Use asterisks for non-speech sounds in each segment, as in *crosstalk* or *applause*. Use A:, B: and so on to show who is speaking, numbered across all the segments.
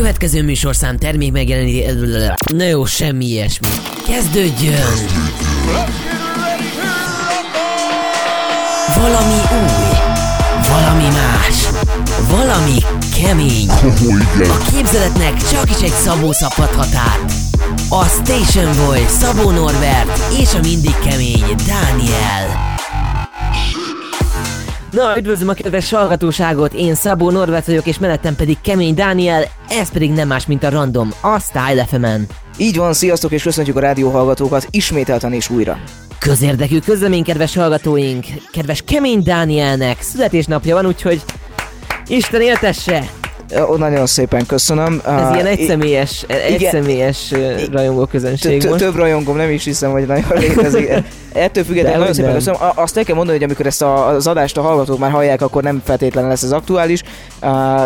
A: következő műsorszám termék megjeleníti... Na jó, semmi ilyesmi. Kezdődjön! Valami új, valami más, valami kemény. A képzeletnek csak is egy Szabó szabhat. A Station Boy, Szabó Norbert és a mindig kemény Dániel. Na, üdvözlöm a kedves hallgatóságot, én Szabó Norbert vagyok, és mellettem pedig Kemény Dániel, ez pedig nem más, mint a Random, a Style fm -en.
B: Így van, sziasztok, és köszöntjük a rádióhallgatókat ismételten és újra.
A: Közérdekű közlemény, kedves hallgatóink, kedves Kemény Dánielnek születésnapja van, úgyhogy Isten éltesse!
B: Ó, nagyon szépen köszönöm.
A: Ez ilyen egyszemélyes, egyszemélyes rajongó közönség.
B: Több rajongóm nem is hiszem, hogy nagyon *laughs* létezik. Ettől függetlenül nagyon szépen köszönöm. Azt el kell mondani, hogy amikor ezt az adást a hallgatók már hallják, akkor nem feltétlenül lesz ez aktuális,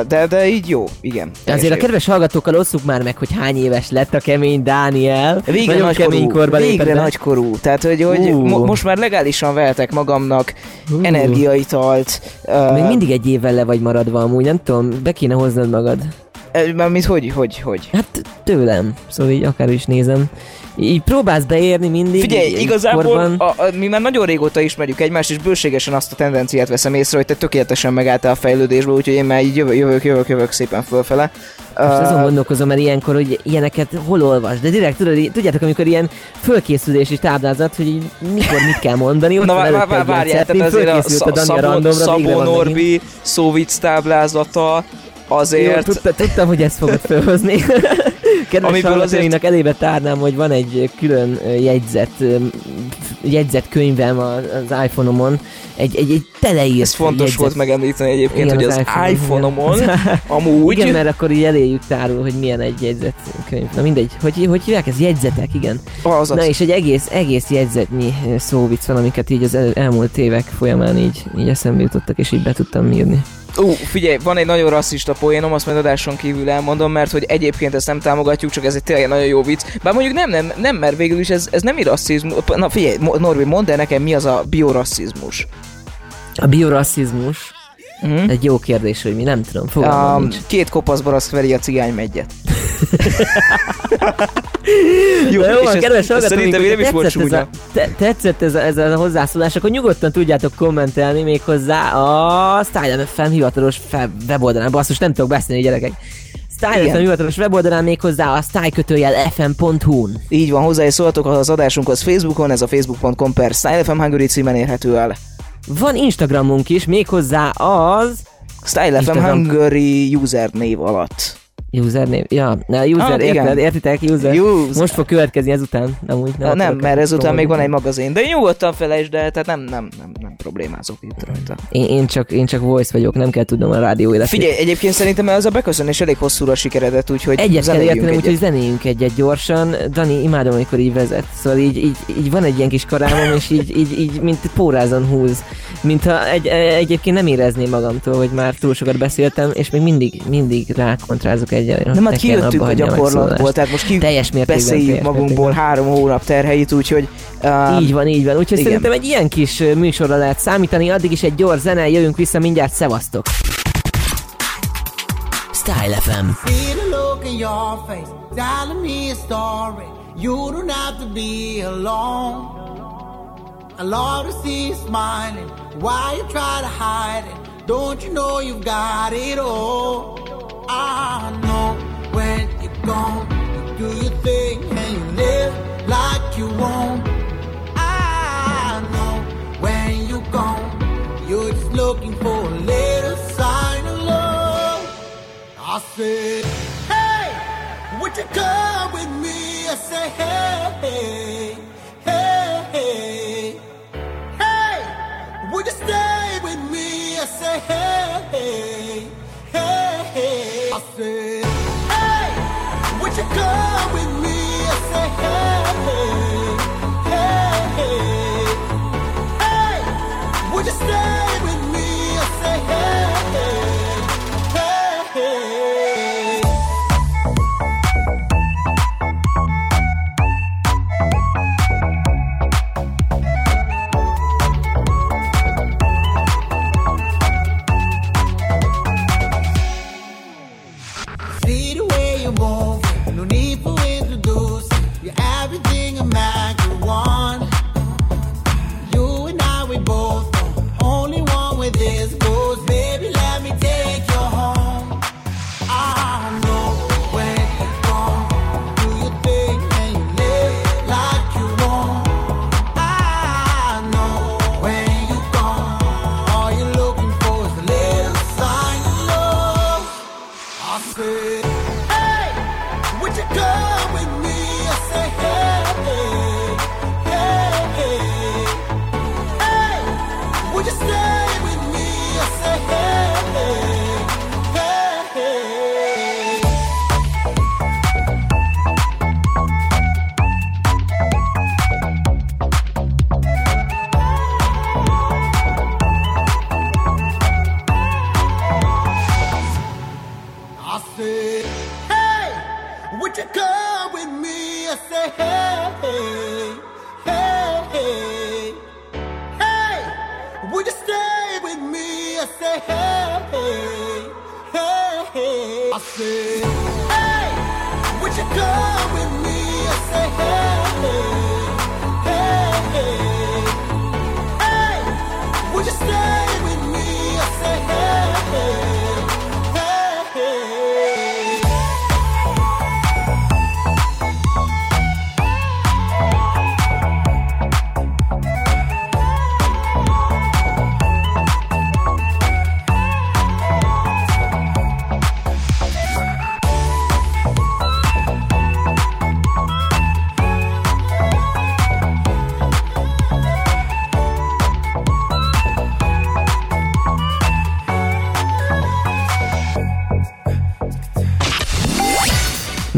B: de, de így jó, igen.
A: Azért a kedves hallgatókkal osszuk már meg, hogy hány éves lett a kemény Dániel.
B: Végre nagyon kemény korban Végre nagykorú. Tehát, hogy, hogy uh. mo- most már legálisan vehetek magamnak uh. energiaitalt.
A: Még mindig egy évvel le vagy maradva amúgy, nem tudom, be kéne hoznod magad.
B: Mármint hogy, hogy, hogy?
A: Hát tőlem, szóval így akár is nézem így próbálsz beérni mindig.
B: Figyelj, igazából a, a, mi már nagyon régóta ismerjük egymást, és bőségesen azt a tendenciát veszem észre, hogy te tökéletesen megálltál a fejlődésbe, úgyhogy én már így jövök, jövök, jövök, jövök szépen fölfele.
A: Most uh, azon gondolkozom, mert ilyenkor, hogy ilyeneket hol olvas, de direkt tudod, tudjátok, amikor ilyen fölkészülési táblázat, hogy mikor mit kell mondani,
B: ott Na, vár, vár, várjál, tehát azért a, a Szabó, Szabó Norbi szóvic táblázata, azért...
A: Jó, tudta, tudtam, hogy ezt fogod felhozni. Kedves Amiből azért... elébe tárnám, hogy van egy külön jegyzet, jegyzet könyvem az iPhone-omon, egy, egy, egy teleírt
B: Ez fontos
A: jegyzet.
B: volt megemlíteni egyébként, igen, hogy az, az iPhone-omon *laughs* amúgy...
A: Igen, mert akkor így eléjük tárul, hogy milyen egy jegyzet könyv. Na mindegy, hogy, hogy hívják ez? Jegyzetek, igen.
B: Az
A: Na és egy egész, egész jegyzetnyi szóvic van, amiket így az elmúlt évek folyamán így, így eszembe jutottak, és így be tudtam írni.
B: Ú, uh, figyelj, van egy nagyon rasszista poénom, azt majd adáson kívül elmondom, mert hogy egyébként ezt nem támogatjuk, csak ez egy tényleg nagyon jó vicc. Bár mondjuk nem, nem, nem, mert végül is ez, ez nem egy rasszizmus. Na figyelj, Norbi, mondd el nekem, mi az a biorasszizmus?
A: A biorasszizmus? Mm. Egy jó kérdés, hogy mi nem tudom, fogalmam um, nincs.
B: Két kopasz barack veri a cigány megyet. *laughs*
A: jó, jó van, kedves hallgatóink, nem is volt ez a, te, tetszett ez a, ez a hozzászólás, akkor nyugodtan tudjátok kommentelni még hozzá a Style FM hivatalos weboldalán. Basszus, nem tudok beszélni, gyerekek. Style FM hivatalos weboldalán még hozzá a style fm.hu-n.
B: Így van, hozzá és szóltok az adásunkhoz Facebookon, ez a facebook.com per Style FM Hungary címen érhető el.
A: Van Instagramunk is, méghozzá az...
B: Style FM Hungary user név alatt.
A: Username? Ja, na, user, ah, érted, értitek? User. user. Most fog következni ezután.
B: Nem, úgy, nem, nem mert ezután még van egy magazin. De nyugodtan felejtsd el, tehát nem, nem, nem, nem problémázok itt rajta.
A: Én, én, csak, én csak voice vagyok, nem kell tudnom a rádió életét.
B: Figyelj, egyébként szerintem ez a beköszönés elég hosszúra sikeredett, úgyhogy
A: Egyet kell értenem, úgyhogy zenéljünk egyet gyorsan. Dani, imádom, amikor így vezet. Szóval így, így, így van egy ilyen kis karámom, és így, így, így mint pórázon húz. Mintha egy, egyébként nem érezném magamtól, hogy már túl sokat beszéltem, és még mindig, mindig rákontrázok egy
B: egyelőre. Nem, hát kijöttünk a gyakorlatból, tehát most ki teljes beszéljük magunkból három hónap terheit, úgyhogy...
A: Uh, így van, így van. Úgyhogy igen. szerintem egy ilyen kis műsorra lehet számítani, addig is egy gyors zene, jövünk vissza mindjárt, szevasztok! Style FM. You don't have to be alone. I love to see you smiling. Why you try to hide it? Don't you know you've got it all? I know when you're gone, you do your thing and you live like you won't. I know when you're gone, you're just looking for a little sign of love. I said, Hey, would you come with me? I say, Hey, hey, hey, hey, would you stay with me? I say, Hey, hey, hey. I said, hey, would you come with me? I said, hey, hey, hey, would you stay with me? I said, hey,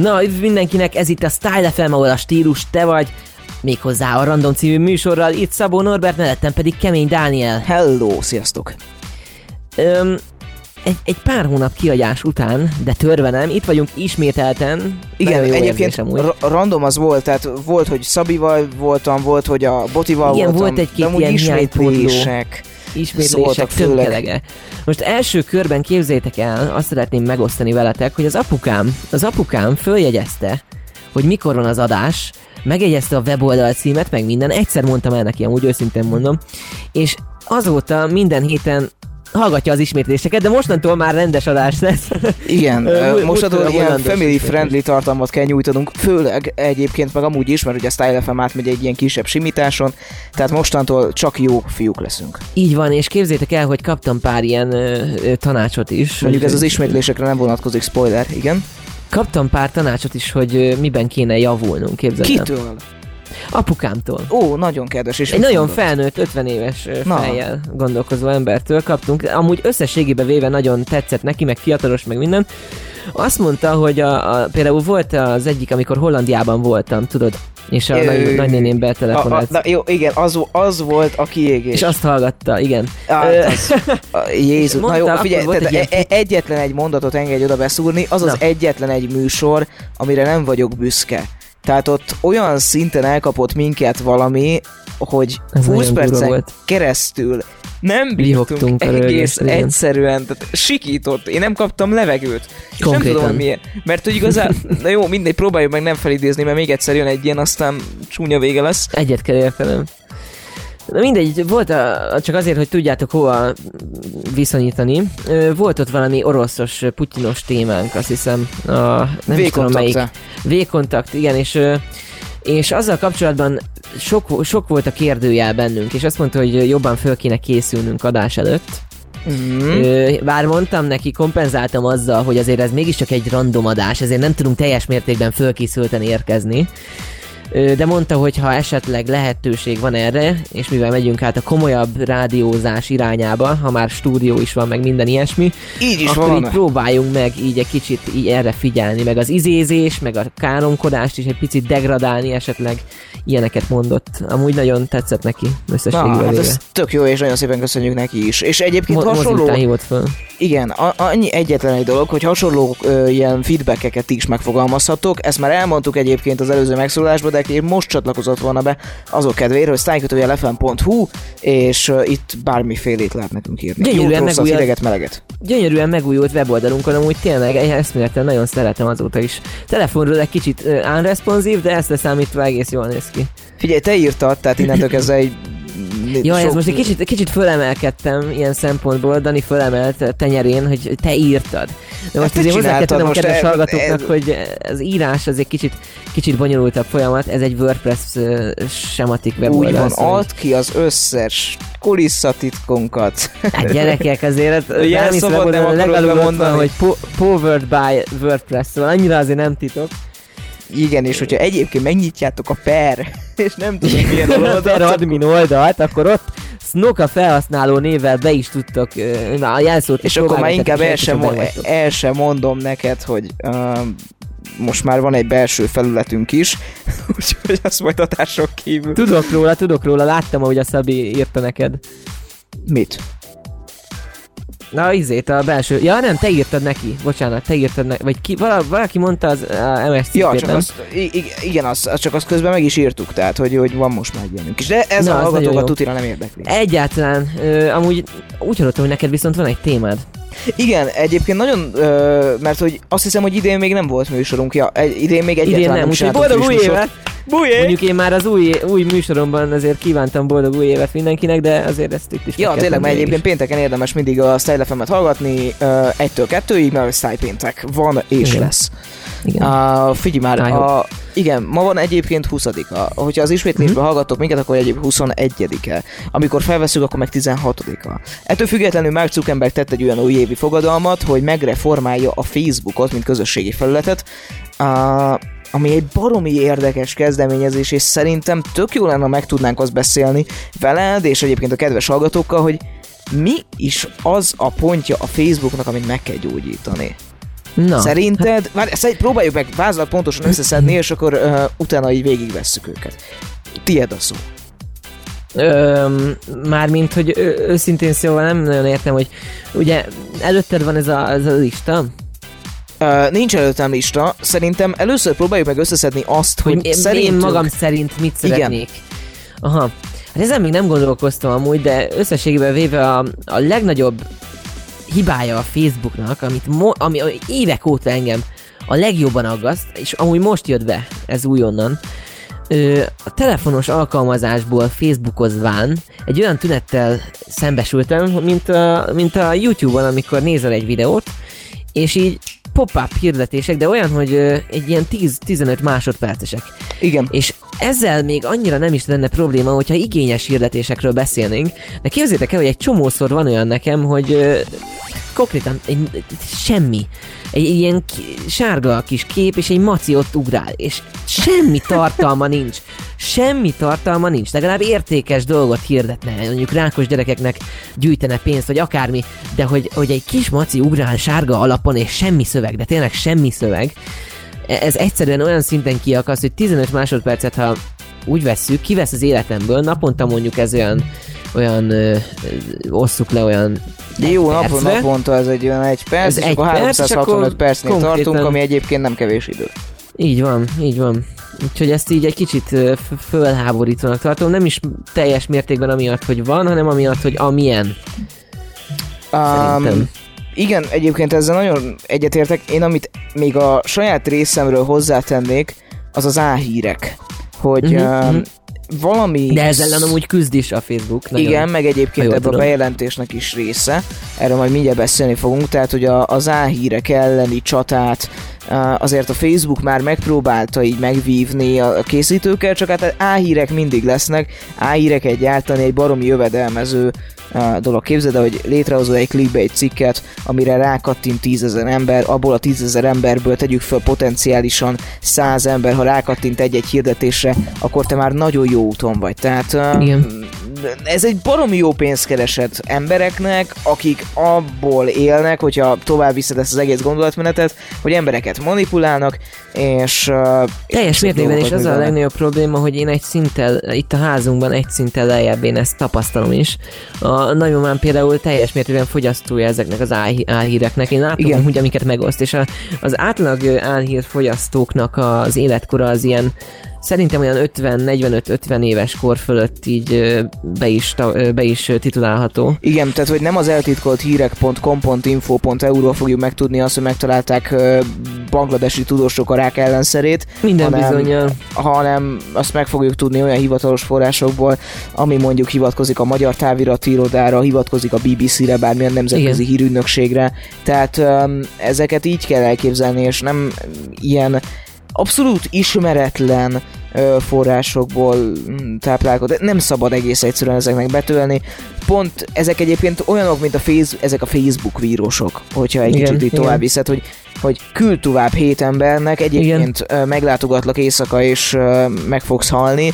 A: Na, üdv mindenkinek, ez itt a Style FM, ahol a stílus te vagy, méghozzá a Random című műsorral, itt Szabó Norbert, mellettem pedig Kemény Dániel.
B: Hello, sziasztok!
A: Öm, egy, egy pár hónap kiadás után, de törve nem, itt vagyunk ismételten.
B: Igen,
A: jó
B: egyébként ra- random az volt, tehát volt, hogy Szabival voltam, volt, hogy a Botival
A: Igen,
B: voltam,
A: volt egy-két
B: de
A: ilyen
B: ismétlések.
A: Ismétlések tömkelege. Most első körben képzétek el, azt szeretném megosztani veletek, hogy az apukám, az apukám följegyezte, hogy mikor van az adás, megjegyezte a weboldal címet, meg minden, egyszer mondtam el neki, amúgy őszintén mondom, és azóta minden héten hallgatja az ismétléseket, de mostantól már rendes adás lesz.
B: Igen, mostantól ilyen family friendly tartalmat kell nyújtanunk, főleg egyébként meg amúgy is, mert ugye a Style FM átmegy egy ilyen kisebb simításon, tehát mostantól csak jó fiúk leszünk.
A: Így van, és képzétek el, hogy kaptam pár ilyen ö, ö, tanácsot is.
B: Mondjuk ez az ismétlésekre nem vonatkozik, spoiler, igen.
A: Kaptam pár tanácsot is, hogy ö, miben kéne javulnunk, képzeld el.
B: Kitől?
A: Apukámtól.
B: Ó, nagyon kedves. És
A: Egy nagyon
B: mondott?
A: felnőtt, 50 éves
B: Na.
A: fejjel gondolkozó embertől kaptunk. Amúgy összességében véve nagyon tetszett neki, meg fiatalos, meg minden. Azt mondta, hogy a, a, például volt az egyik, amikor Hollandiában voltam, tudod? És a
B: Ö,
A: nagy, nagynéném
B: A, a,
A: betelefonált.
B: na, jó, igen, az, az volt a kiégés.
A: És azt hallgatta, igen.
B: Á,
A: Ö,
B: az, a, Jézus, na
A: Mondta,
B: jó,
A: akkor
B: figyelj, tehát
A: egy ilyen
B: e- e- egyetlen egy mondatot engedj oda beszúrni, az az
A: Na.
B: egyetlen egy műsor, amire nem vagyok büszke. Tehát ott olyan szinten elkapott minket valami, hogy
A: Ez
B: 20
A: nagyon durva
B: percen
A: volt.
B: keresztül nem bírtunk egész
A: igen.
B: egyszerűen, tehát sikított, én nem kaptam levegőt. És nem
A: Konkrétan.
B: tudom, miért. Mert hogy igazán, *laughs* na jó, mindegy, próbáljuk meg nem felidézni, mert még egyszer jön egy ilyen, aztán csúnya vége lesz.
A: Egyet kell értenem. Na mindegy, volt a, csak azért, hogy tudjátok hova viszonyítani. Volt ott valami oroszos, putyinos témánk, azt hiszem. A, nem is tudom melyik. V-kontakt, igen, és, és azzal kapcsolatban sok, sok volt a kérdőjel bennünk, és azt mondta, hogy jobban föl kéne készülnünk adás előtt.
B: Mhm.
A: Ö, Bár mondtam neki, kompenzáltam azzal, hogy azért ez mégiscsak egy random adás, ezért nem tudunk teljes mértékben fölkészülten érkezni. De mondta, hogy ha esetleg lehetőség van erre, és mivel megyünk át a komolyabb rádiózás irányába, ha már stúdió is van, meg minden ilyesmi,
B: Így is
A: akkor
B: van.
A: így próbáljunk meg így egy kicsit így erre figyelni, meg az izézés, meg a káromkodást is egy picit degradálni esetleg, ilyeneket mondott. Amúgy nagyon tetszett neki
B: Na,
A: összességében
B: hát
A: véve.
B: ez tök jó, és nagyon szépen köszönjük neki is. És egyébként
A: Mo-
B: hasonló,
A: hívott föl.
B: igen, annyi egyetlen egy dolog, hogy hasonló ö, ilyen feedbackeket is megfogalmazhatok. Ezt már elmondtuk egyébként az előző megszólalásban, érdekli, most csatlakozott volna be azok kedvéért, hogy sztájkötőjelefem.hu, és itt bármifélét lehet nekünk írni.
A: Gyönyörűen
B: Jót, rosszat,
A: megújult-
B: hideget, meleget.
A: Gyönyörűen megújult weboldalunkon, amúgy tényleg egy eszméletlen nagyon szeretem azóta is. Telefonról egy kicsit unresponsív, de ezt leszámítva egész jól néz ki.
B: Figyelj, te írtad, tehát innentől kezdve egy...
A: Ez
B: sok-
A: most egy kicsit, kicsit fölemelkedtem ilyen szempontból, Dani fölemelt tenyerén, hogy te írtad. De most
B: te
A: azért hozzá kell tennem a kedves
B: e-
A: hallgatóknak,
B: e-
A: hogy az írás az egy kicsit, kicsit bonyolultabb folyamat, ez egy WordPress sematik weboldal.
B: Úgy van,
A: szóval-
B: add ki az összes kulisszatitkunkat.
A: Hát gyerekek, azért hát *laughs*
B: Ilyen
A: nem is
B: szabad nem
A: legalább van,
B: bemondani.
A: hogy po- powered by WordPress, szóval annyira azért nem titok.
B: Igen, és hogyha egyébként megnyitjátok a per, *laughs* és nem tudom milyen
A: Per
B: oldalt,
A: admin oldalt, akkor ott Snoka felhasználó névvel be is tudtok ö, a jelszót
B: és akkor már inkább el sem, el sem mondom neked, hogy uh, most már van egy belső felületünk is, *laughs* úgyhogy azt majd adások kívül.
A: Tudok róla, tudok róla, láttam, ahogy a Szabi írta neked.
B: Mit?
A: Na, izét, a belső... Ja, nem, te írtad neki. Bocsánat, te írtad neki. Vagy ki, vala, valaki mondta az a MS
B: Ja, csak
A: nem?
B: azt, igen, azt, azt csak azt közben meg is írtuk, tehát hogy, hogy van most már ilyenünk is. De ez
A: Na,
B: a
A: az
B: hallgatókat tutira nem érdekli.
A: Egyáltalán. Ö, amúgy úgy hallottam, hogy neked viszont van egy témád.
B: Igen, egyébként nagyon, ö, mert hogy azt hiszem, hogy idén még nem volt műsorunk, ja, egy, idén még egyáltalán
A: Idén nem,
B: nem
A: úgyhogy boldog új évet!
B: Bujé!
A: Mondjuk én már az új, új műsoromban azért kívántam boldog új évet mindenkinek, de azért ezt itt is
B: Ja, tényleg, mert egyébként pénteken érdemes mindig a Style FM-et hallgatni, uh, egytől kettőig, mert Style péntek van és
A: Igen.
B: lesz.
A: Igen.
B: Uh, figyelj már, a, igen, ma van egyébként 20-a. Hogyha az ismétlésben
A: Mhm.
B: hallgattok minket, akkor egyébként 21-e. Amikor felveszünk, akkor meg 16-a. Ettől függetlenül Mark Zuckerberg tett egy olyan újévi fogadalmat, hogy megreformálja a Facebookot, mint közösségi felületet, uh, ami egy baromi érdekes kezdeményezés, és szerintem tök jó lenne, ha meg tudnánk azt beszélni veled, és egyébként a kedves hallgatókkal, hogy mi is az a pontja a Facebooknak, amit meg kell gyógyítani.
A: Na,
B: Szerinted, várj, ezt próbáljuk meg vázlat pontosan összeszedni, és akkor uh, utána így végigvesszük őket. Tied a szó.
A: Öm, mármint, hogy őszintén szóval nem nagyon értem, hogy ugye előtted van ez a, ez a lista,
B: Uh, nincs előttem lista, szerintem először próbáljuk meg összeszedni azt, hogy,
A: hogy én,
B: szerintünk...
A: én magam szerint mit
B: Igen.
A: szeretnék. Aha. Hát ezen még nem gondolkoztam amúgy, de összességében véve a, a legnagyobb hibája a Facebooknak, amit mo- ami, ami évek óta engem a legjobban aggaszt, és amúgy most jött be, ez újonnan, ö, a telefonos alkalmazásból Facebookozván egy olyan tünettel szembesültem, mint a, mint a YouTube-on, amikor nézel egy videót, és így pop-up hirdetések, de olyan, hogy egy ilyen 10-15 másodpercesek.
B: Igen.
A: És ezzel még annyira nem is lenne probléma, hogyha igényes hirdetésekről beszélnénk, de képzétek el, hogy egy csomószor van olyan nekem, hogy ö, konkrétan egy, semmi. Egy, egy ilyen ki, sárga kis kép, és egy maci ott ugrál, és semmi tartalma nincs. Semmi tartalma nincs. Legalább értékes dolgot hirdetne, mondjuk rákos gyerekeknek gyűjtene pénzt, vagy akármi, de hogy, hogy egy kis maci ugrál sárga alapon, és semmi szöveg, de tényleg semmi szöveg, ez egyszerűen olyan szinten kiakasz, hogy 15 másodpercet, ha úgy vesszük, kivesz az életemből, naponta mondjuk ez olyan, olyan ö, ö, osszuk le olyan
B: De jó, napon, naponta ez egy olyan egy perc,
A: Ez
B: és
A: egy
B: akkor
A: perc,
B: 365
A: és akkor
B: percnél
A: konkrétan-
B: tartunk, ami egyébként nem kevés idő.
A: Így van, így van. Úgyhogy ezt így egy kicsit fölháborítónak tartom, nem is teljes mértékben amiatt, hogy van, hanem amiatt, hogy amilyen. Szerintem.
B: Igen, egyébként ezzel nagyon egyetértek. Én amit még a saját részemről hozzátennék, az az áhírek. Hogy
A: Mhm,
B: uh, valami...
A: De ezzel ellen amúgy küzd is a Facebook. Nagyon.
B: Igen, meg egyébként ebben a bejelentésnek is része. Erről majd mindjárt beszélni fogunk. Tehát, hogy a, az áhírek elleni csatát azért a Facebook már megpróbálta így megvívni a, készítőkkel, csak hát áhírek mindig lesznek. Áhírek egyáltalán egy baromi jövedelmező dolog. Képzeld el, hogy létrehozol egy clickbait cikket, amire rákattint tízezer ember, abból a tízezer emberből tegyük fel potenciálisan száz ember, ha rákattint egy-egy hirdetésre, akkor te már nagyon jó úton vagy. Tehát
A: Igen.
B: Ez egy baromi jó pénzkereset embereknek, akik abból élnek, hogyha tovább viszed ezt az egész gondolatmenetet, hogy embereket manipulálnak, és...
A: Teljes mértékben, és az a legnagyobb probléma, hogy én egy szinttel, itt a házunkban egy szinttel lejjebb én ezt tapasztalom is. A nagymamám például teljes mértékben fogyasztója ezeknek az álhí- álhíreknek. Én látom,
B: Igen.
A: hogy amiket megoszt, és a, az átlag álhír fogyasztóknak az életkora az ilyen
C: szerintem olyan 50-45-50 éves kor fölött így be is, be is titulálható.
B: Igen, tehát hogy nem az eltitkolt hírek.com.info.eu-ról fogjuk megtudni azt, hogy megtalálták bangladesi tudósok a rák ellenszerét,
C: Minden
B: hanem,
C: bizonyal.
B: hanem azt meg fogjuk tudni olyan hivatalos forrásokból, ami mondjuk hivatkozik a Magyar Távirati Irodára, hivatkozik a BBC-re, bármilyen nemzetközi
C: Igen.
B: hírügynökségre. Tehát ezeket így kell elképzelni, és nem ilyen abszolút ismeretlen ö, forrásokból mm, táplálkozni. Nem szabad egész egyszerűen ezeknek betölni. Pont ezek egyébként olyanok, mint a face, ezek a Facebook vírusok, hogyha egy
C: Igen,
B: kicsit így
C: igen.
B: tovább viszed, hogy hogy küld tovább hét embernek, egyébként ö, meglátogatlak éjszaka, és meg fogsz halni.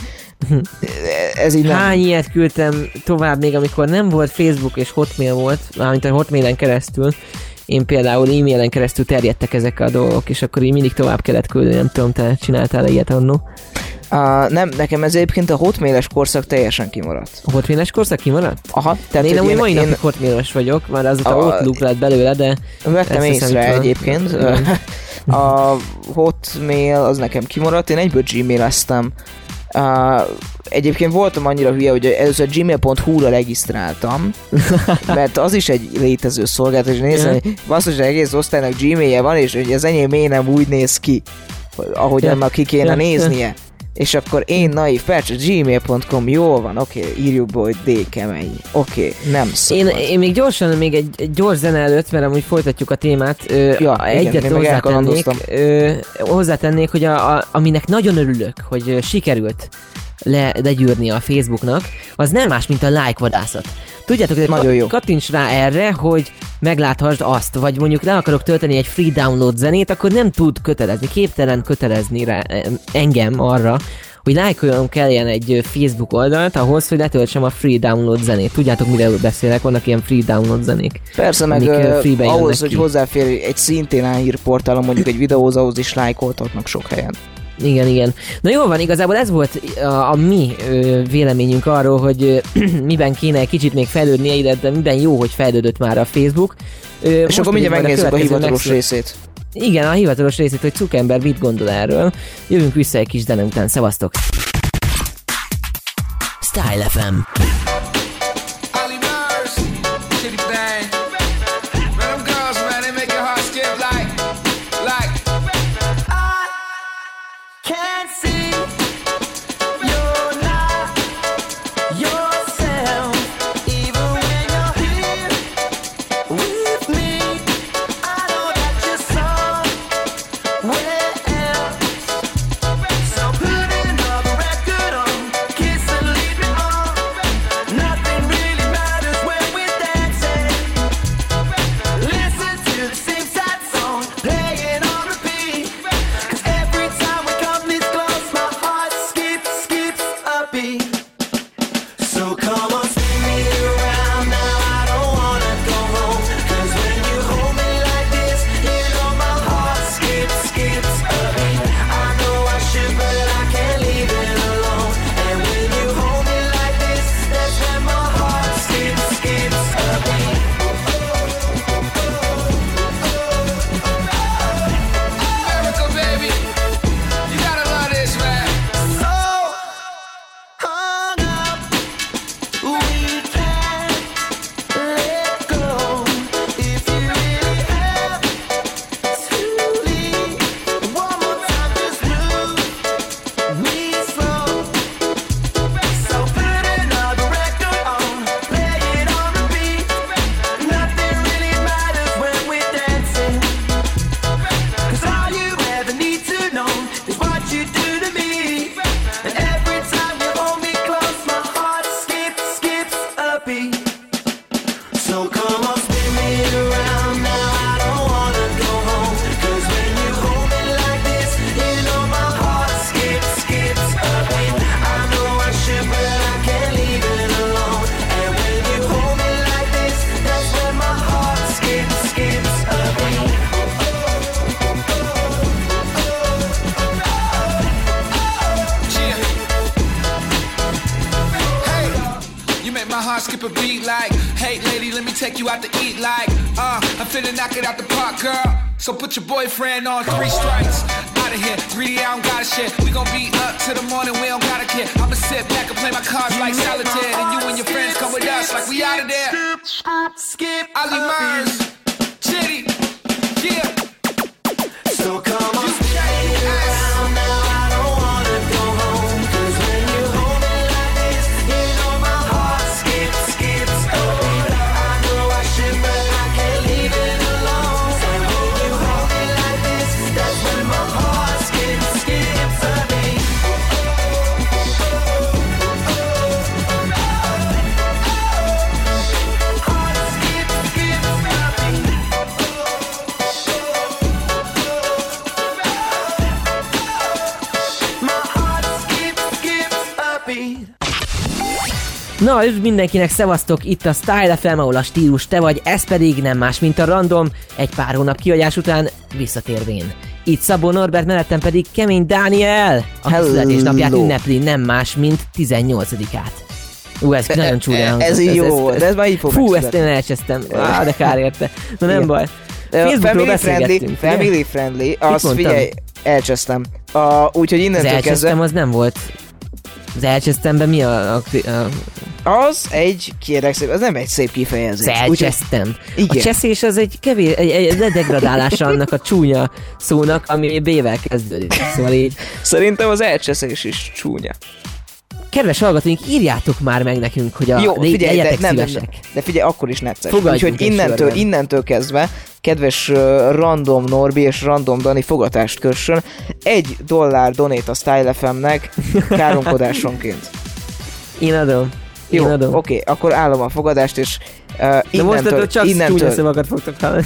B: *laughs* Ez így nem.
C: Hány ilyet küldtem tovább még, amikor nem volt Facebook és Hotmail volt, mármint a Hotmailen keresztül, én például e-mailen keresztül terjedtek ezek a dolgok, és akkor így mindig tovább kellett küldeni, nem tudom, te csináltál ilyet annó.
B: Uh, nem, nekem ez egyébként a hotmailes korszak teljesen kimaradt.
C: A Hotmailes korszak kimaradt?
B: Aha,
C: Tehát én amúgy mai
B: én,
C: napig Hotmailes vagyok, már azóta
B: A-
C: Outlook lett belőle, de
B: vettem észre egyébként. A hotmail az nekem kimaradt, én egyből gmaileztem. Uh, egyébként voltam annyira hülye, hogy először gmail.hu-ra regisztráltam, *laughs* mert az is egy létező szolgáltatás, és nézem,
C: Ja.
B: hogy basszus, egész osztálynak gmailje van, és hogy az enyém miért nem úgy néz ki, ahogy
C: Ja.
B: annak ki kéne
C: Ja.
B: néznie. És akkor én naív, persze, gmail.com, jól van, oké, írjuk be, hogy D kemény. Oké, nem szabad.
C: Én, én még gyorsan, még egy, egy gyors zene előtt, mert amúgy folytatjuk a témát, ö,
B: Ja, igen,
C: egyet
B: meg
C: hozzátennék, ö, hozzátennék, hogy a, a, aminek nagyon örülök, hogy sikerült le, legyűrni a Facebooknak, az nem más, mint a like vadászat. Tudjátok, hogy
B: Nagyon jó.
C: kattints rá erre, hogy megláthassd azt, vagy mondjuk le akarok tölteni egy free download zenét, akkor nem tud kötelezni, képtelen kötelezni rá, em, engem arra, hogy lájkoljon kelljen egy ö, Facebook oldalt ahhoz, hogy letöltsem a free download zenét. Tudjátok, miről beszélek? Vannak ilyen free download zenék.
B: Persze, meg uh, ahhoz, hogy
C: ki.
B: hozzáfér egy szintén hírportálon mondjuk egy videóhoz, ahhoz is lájkoltatnak sok helyen.
C: Igen, igen. Na jó van, igazából ez volt a, a mi ö, véleményünk arról, hogy ö, *clears throat* miben kéne egy kicsit még fejlődnie, illetve miben jó, hogy fejlődött már a Facebook. Ö,
B: És akkor mindjárt megnézzük a
C: következő
B: hivatalos
C: megszó-
B: részét.
C: Igen, a hivatalos részét, hogy Zuckerberg mit gondol erről. Jövünk vissza egy kis zene után. Szevasztok! Style FM.
A: Na, üdv mindenkinek, szevasztok, itt a Style FM, ahol a stílus te vagy, ez pedig nem más, mint a random, egy pár hónap kiadás után visszatérvén. Itt Szabó Norbert, mellettem pedig Kemény Dániel, a
B: Hello.
A: születésnapját ünnepli nem más, mint 18-át. Ú, ez nagyon csúnya hangzott.
B: ez így jó volt, de ez már így fog
A: Fú, ezt én elcsesztem. Á, de kár érte. Na nem
B: Igen.
A: baj.
B: Ö,
A: Facebookról
B: family friendly, family friendly, azt figyelj, elcsesztem. Uh, úgyhogy innentől kezdve,
A: az nem volt. Az elcsesztemben mi a, a, a
B: az egy, kérek szépen, az nem egy szép kifejezés.
A: Az elcsesztem. A
B: Igen.
A: cseszés az egy kevés, egy, egy ledegradálása annak a csúnya szónak, ami B-vel kezdődik. Szóval így,
B: szerintem az elcseszés is csúnya.
A: kedves hallgatóink, írjátok már meg nekünk, hogy a
B: Jó, figyelj, de,
A: legyetek
B: nem, nem,
A: szívesek.
B: de figyelj, akkor is necces. Úgyhogy innentől, innentől kezdve, kedves Random Norbi és Random Dani fogatást kössön, egy dollár donét a Style FM-nek *laughs* káromkodásonként.
A: Én adom.
B: Jó, oké, okay, akkor állom a fogadást, és uh,
A: De
B: innentől,
A: mostantól csak
B: innentől,
A: szavakat fogtok hallani.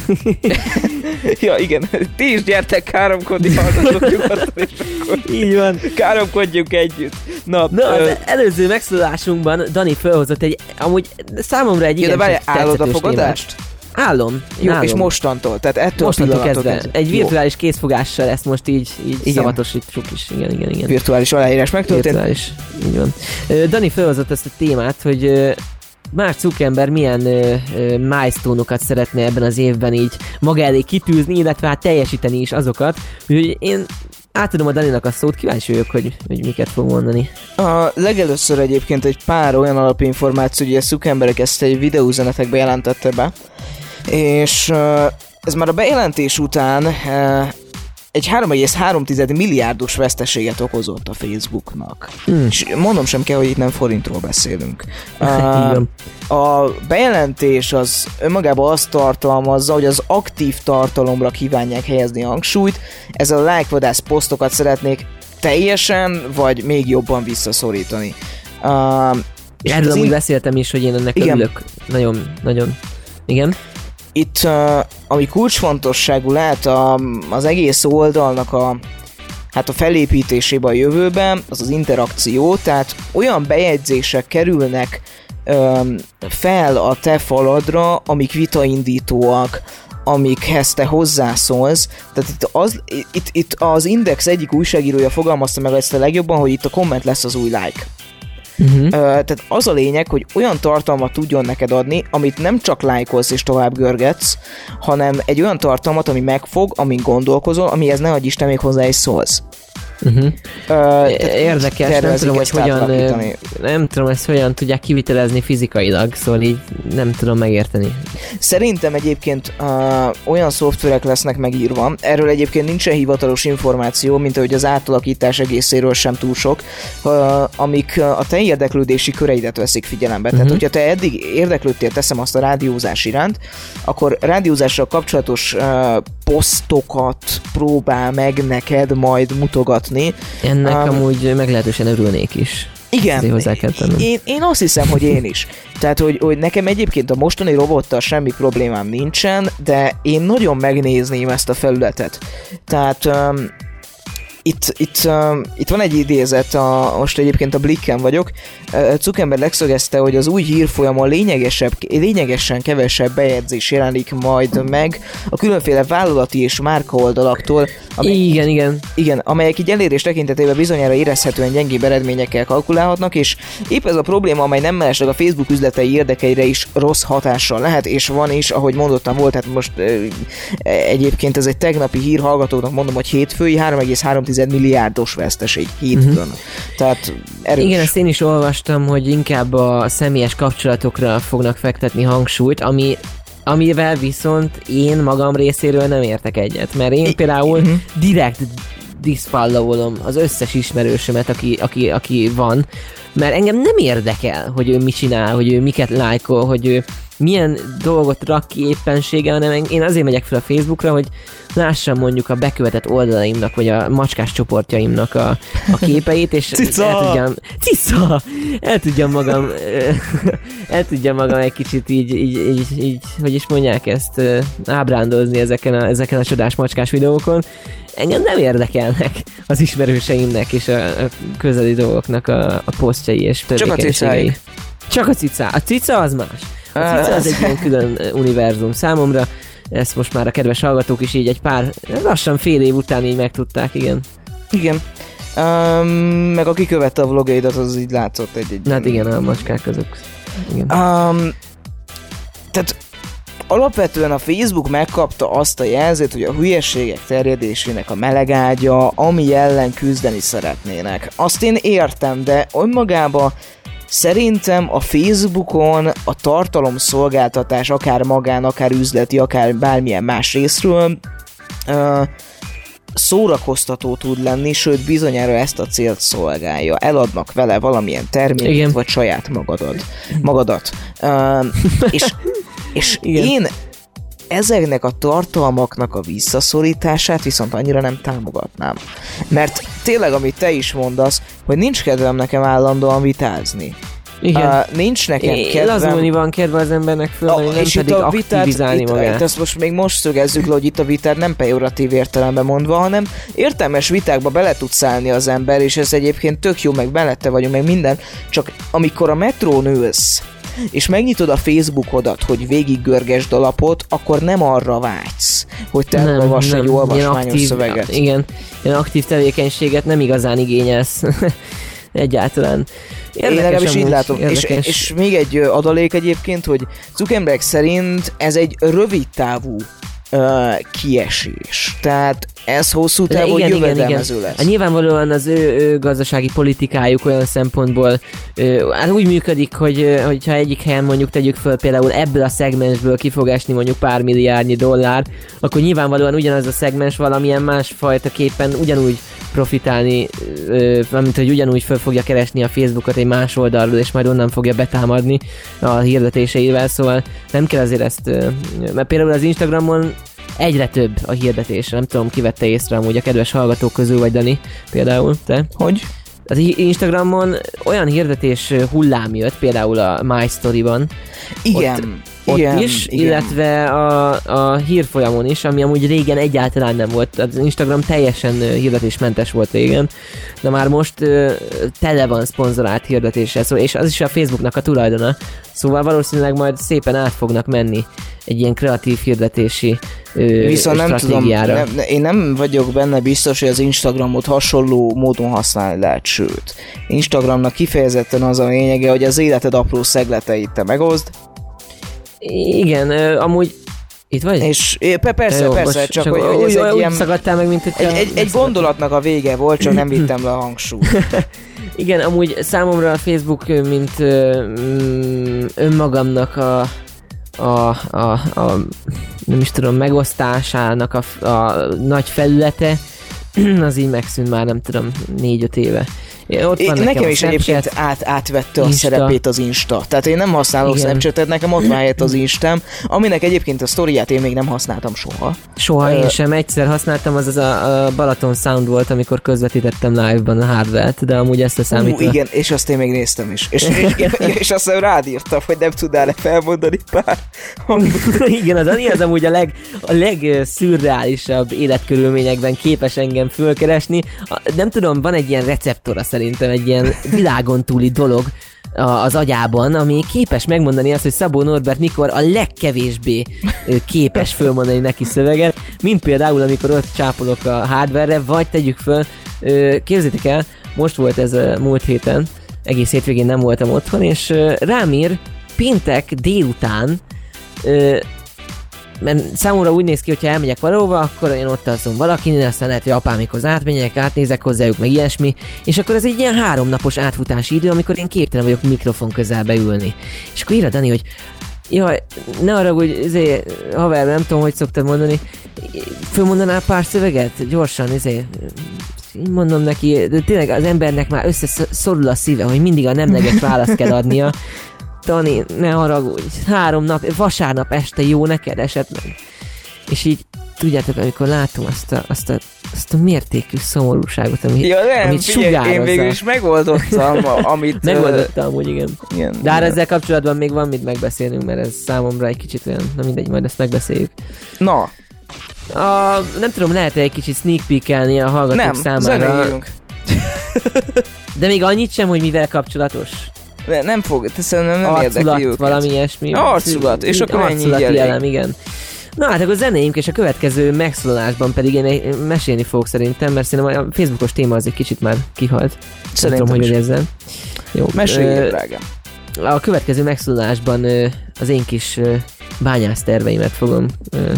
A: *laughs*
B: ja igen, ti is gyertek káromkodni, hallgatok *laughs* nyugodtan, és akkor
A: így van.
B: káromkodjunk együtt. Na,
A: Na,
B: ö,
A: az előző megszólásunkban Dani felhozott egy, amúgy számomra egy
B: jó, de
A: igen
B: várjál, állod a fogadást?
A: témát. Állom.
B: Jó,
A: állom.
B: és mostantól, tehát ettől
A: Mostantól kezdve.
B: kezdve.
A: Egy
B: Jó.
A: virtuális kézfogással ezt most így, így
B: Igen.
A: szavatosítjuk is. Igen, igen, igen.
B: virtuális aláírás megtörtént.
A: Virtuális. Így van. Dani felhozott ezt a témát, hogy Mark Zuckerberg milyen ö, ö, milestone-okat szeretne ebben az évben így maga elé kitűzni, illetve hát teljesíteni is azokat. Úgyhogy én átadom a Daninak a szót, kíváncsi vagyok, hogy, hogy miket fog mondani.
B: A legelőször egyébként egy pár olyan alapinformáció, hogy a Zuckerberg ezt egy videóüzenetekbe jelentette be, és ez már a bejelentés után egy 3,3 milliárdos veszteséget okozott a Facebooknak.
A: Hmm.
B: És mondom sem kell, hogy itt nem forintról beszélünk. *laughs*
A: Van.
B: a bejelentés az önmagában azt tartalmazza, hogy az aktív tartalomra kívánják helyezni a hangsúlyt, ez a lájkvadász posztokat szeretnék teljesen, vagy még jobban visszaszorítani. Uh,
A: Erről amúgy
B: in-
A: beszéltem is, hogy én ennek
B: Igen.
A: örülök. Nagyon, nagyon. Igen?
B: Itt, ami kulcsfontosságú lehet a, az egész oldalnak a hát a felépítésében a jövőben, az az interakció, tehát olyan bejegyzések kerülnek öm, fel a te faladra, amik vitaindítóak, amikhez te hozzászólsz. Tehát itt az, itt, itt az Index egyik újságírója fogalmazta meg ezt a legjobban, hogy itt a komment lesz az új like.
A: Uh-huh.
B: Tehát az a lényeg, hogy olyan tartalmat tudjon neked adni, amit nem csak lájkolsz és tovább görgetsz, hanem egy olyan tartalmat, ami megfog, amin gondolkozol, amihez ne adj Isten még hozzá is szólsz.
A: Uh-huh.
B: Ö, tehát
A: Érdekes, nem tudom, hogy hogyan, nem tudom, ezt hogyan tudják kivitelezni fizikailag, szóval így nem tudom megérteni.
B: Szerintem egyébként uh, olyan szoftverek lesznek megírva, erről egyébként nincsen hivatalos információ, mint ahogy az átalakítás egészéről sem túl sok, uh, amik uh, a te érdeklődési köreidet veszik figyelembe. Tehát,
A: Mhm.
B: hogyha te eddig érdeklődtél, teszem azt a rádiózás iránt, akkor rádiózással kapcsolatos uh, posztokat próbál meg neked majd mutogatni.
A: Ennek
B: Um,
A: amúgy meglehetősen örülnék is.
B: Igen,
A: Azért hozzá kell tennem.
B: én, én azt hiszem, hogy én is. Tehát, hogy, hogy nekem egyébként a mostani robottal semmi problémám nincsen, de én nagyon megnézném ezt a felületet. Tehát um, itt, itt, uh, itt van egy idézet, a, most egyébként a Blicken vagyok. Uh, Zuckerberg leszögezte, hogy az új hírfolyamon lényegesebb, lényegesen kevesebb bejegyzés jelenik majd meg a különféle vállalati és márka oldalaktól, amely,
A: Igen, igen.
B: igen, amelyek így elérés tekintetében bizonyára érezhetően gyengébb eredményekkel kalkulálhatnak, és épp ez a probléma, amely nem mellesleg a Facebook üzletei érdekeire is rossz hatással lehet, és van is, ahogy mondottam volt, tehát most ö, egyébként ez egy tegnapi hír hallgatóknak mondom, hogy hétfői 3,3 milliárdos veszteség hétfőn. Uh-huh. Tehát erős.
A: Igen, ezt én is olvastam, hogy inkább a személyes kapcsolatokra fognak fektetni hangsúlyt, ami amivel viszont én magam részéről nem értek egyet, mert én például
B: mhm.
A: direkt diszfollowolom az összes ismerősömet, aki, aki, aki van, mert engem nem érdekel, hogy ő mit csinál, hogy ő miket lájkol, hogy ő milyen dolgot rak ki éppenséggel, hanem én azért megyek fel a Facebookra, hogy lássam mondjuk a bekövetett oldalaimnak, vagy a macskás csoportjaimnak a, a képeit, és *laughs*
B: Cica!
A: el tudjam, cica! El tudjam magam, *laughs* el tudjam magam egy kicsit így, így, így, így hogy is mondják ezt, ábrándozni ezeken a, ezeken a csodás macskás videókon. Engem nem érdekelnek az ismerőseimnek és a, a közeli dolgoknak a, a posztjai és
B: Csak a cicáik.
A: Csak a cica. A cica az más. Cica az egy ilyen külön univerzum számomra. Ezt most már a kedves hallgatók is így egy pár, lassan fél év után így megtudták, igen.
B: Igen. Um, meg aki követte a vlogjaidat, az így látszott egy, egy
A: hát igen, a macskák azok. Igen.
B: Um, tehát alapvetően a Facebook megkapta azt a jelzőt, hogy a hülyeségek terjedésének a melegágya, ami ellen küzdeni szeretnének. Azt én értem, de önmagában szerintem a Facebookon a tartalomszolgáltatás akár magán, akár üzleti, akár bármilyen más részről uh, szórakoztató tud lenni, sőt bizonyára ezt a célt szolgálja. Eladnak vele valamilyen terméket,
A: Igen.
B: vagy saját magadat. magadat. Uh, és és
A: Igen.
B: én ezeknek a tartalmaknak a visszaszorítását viszont annyira nem támogatnám. Mert tényleg, amit te is mondasz, hogy nincs kedvem nekem állandóan vitázni.
A: Igen.
B: Uh, nincs nekem kedvem...
A: lazulni van kedve az embernek fölmenni, nem pedig aktivizálni
B: itt,
A: magát.
B: itt ezt most még most szögezzük le, hogy itt a vitát nem pejoratív értelemben mondva, hanem értelmes vitákba bele tudsz állni az ember, és ez egyébként tök jó, meg mellette vagyunk, meg minden, csak amikor a metrón ülsz, és megnyitod a Facebookodat, hogy végiggörgesd a lapot, akkor nem arra vágysz, hogy te elolvass egy olvasmányos szöveget.
A: Igen, ilyen aktív tevékenységet nem igazán igényelsz. *laughs* Egyáltalán.
B: Én legalábbis így látom. És,
A: érdekes.
B: és még egy adalék egyébként, hogy Zuckerberg szerint ez egy rövid távú ö, kiesés. Tehát ez hosszú távon
A: igen, igen, igen.
B: jövedelmező lesz.
A: Hát nyilvánvalóan az ő, ő gazdasági politikájuk olyan szempontból ő, hát úgy működik, hogy hogyha egyik helyen mondjuk tegyük föl például ebből a szegmensből ki fog esni mondjuk pár milliárdnyi dollár, akkor nyilvánvalóan ugyanaz a szegmens valamilyen másfajta képen ugyanúgy profitálni, mint hogy ugyanúgy föl fogja keresni a Facebookot egy más oldalról, és majd onnan fogja betámadni a hirdetéseivel, szóval nem kell azért ezt, mert például az Instagramon egyre több a hirdetés. Nem tudom, ki vette észre amúgy a kedves hallgatók közül, vagy Dani például, te?
B: Hogy?
A: Az Instagramon olyan hirdetés hullám jött, például a My Story-ban,
B: Igen.
A: ott
B: igen,
A: is,
B: igen.
A: illetve a, a hírfolyamon is, ami amúgy régen egyáltalán nem volt. Az Instagram teljesen hirdetésmentes volt régen, de már most ö, tele van szponzorált hirdetéssel, szóval, és az is a Facebooknak a tulajdona. Szóval valószínűleg majd szépen át fognak menni egy ilyen kreatív hirdetési ö,
B: Viszont nem tudom, nem, én nem vagyok benne biztos, hogy az Instagramot hasonló módon használni lehet, sőt. Instagramnak kifejezetten az a lényege, hogy az életed apró szegleteit te megoszd,
A: Igen, amúgy itt vagy?
B: és persze,
A: Jó,
B: persze,
A: most
B: csak, hogy, hogy ez egy ilyen...
A: meg, mint hogy
B: Egy, egy, egy gondolatnak a vége volt, csak nem vittem le a hangsúlyt. *laughs*
A: Igen, amúgy számomra a Facebook, mint mm, önmagamnak a, a, a, a nem is tudom, megosztásának a, a nagy felülete, *clears throat* az így megszűnt már nem tudom, négy-öt éve. Ott van
B: nekem,
A: a
B: is egyébként át, átvette a
A: Insta.
B: szerepét az Insta. Tehát én nem használok
A: Igen.
B: Snapchatet, nekem ott van helyett az *laughs* Instám, aminek egyébként a sztoriát én még nem használtam soha.
A: Soha
B: Ö,
A: én sem egyszer használtam, az az a, a Balaton Sound volt, amikor közvetítettem live-ban a hardware de amúgy ezt a
B: Ú,
A: számítva.
B: igen, és azt én még néztem is. És, és, *laughs* és, és azt hiszem rád írtam, hogy nem tudnál-e felmondani pár *laughs*
A: Igen, az az amúgy a, leg, a legszürreálisabb életkörülményekben képes engem fölkeresni. A, nem tudom, van egy ilyen receptora szerintem, egy ilyen világon túli dolog az agyában, ami képes megmondani azt, hogy Szabó Norbert mikor a legkevésbé képes fölmondani neki szöveget, mint például, amikor ott csápolok a hardware vagy tegyük föl, képzétek el, most volt ez a múlt héten, egész hétvégén nem voltam otthon, és ö, rám ír péntek délután mert számomra úgy néz ki, hogyha elmegyek valahova, akkor én ott alszom valakinél, aztán lehet, hogy apámikhoz átmegyek, átnézek hozzájuk, meg ilyesmi, és akkor ez egy ilyen háromnapos átfutási idő, amikor én képtelen vagyok mikrofon közelbe ülni. És akkor ír a Dani, hogy Jaj, ne arra, hogy izé, haver, nem tudom, hogy szoktad mondani, fölmondanál pár szöveget? Gyorsan, izé, így mondom neki, de tényleg az embernek már összeszorul a szíve, hogy mindig a nemleges választ kell adnia. *laughs* Dani, ne haragudj, három nap, vasárnap este jó neked esetleg. És így, tudjátok, amikor látom azt a, azt a, azt a mértékű szomorúságot, ami,
B: Ja nem,
A: amit
B: figyelj, én
A: sugározza.
B: végül is megoldottam, *laughs* amit...
A: Megoldottam amúgy, igen.
B: Igen,
A: De hát ezzel kapcsolatban még van mit megbeszélnünk, mert ez számomra egy kicsit olyan, na mindegy, majd ezt megbeszéljük.
B: Na,
A: A, nem tudom, lehet egy kicsit sneak peekelni a hallgatók
B: nem,
A: számára.
B: zenéljünk. *laughs*
A: De még annyit sem, hogy mivel kapcsolatos.
B: Ne, nem fog, te szerintem nem érdekli
A: Arculat,
B: őket.
A: valami ilyesmi.
B: Arculat, és akkor ennyi így
A: Arculati
B: elég.
A: elem, igen. Na hát akkor zenéljünk, és a következő megszólalásban pedig én mesélni fogok szerintem, mert szerintem a Facebookos téma az egy kicsit már kihalt.
B: Szerintem
A: nem tudom, hogy érzem. Jó.
B: Mesélj,
A: ö,
B: drágám.
A: A következő megszólalásban ö, az én kis ö, bányász terveimet fogom ö,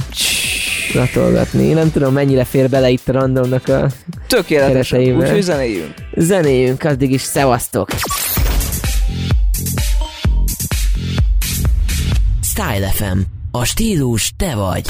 A: latolgatni. Én nem tudom, mennyire fér bele itt a randomnak a
B: Tökéletes,
A: kereteimmel.
B: úgyhogy zenéljünk.
A: zenéjünk, addig is szevasztok!
C: Style FM. A stílus te vagy.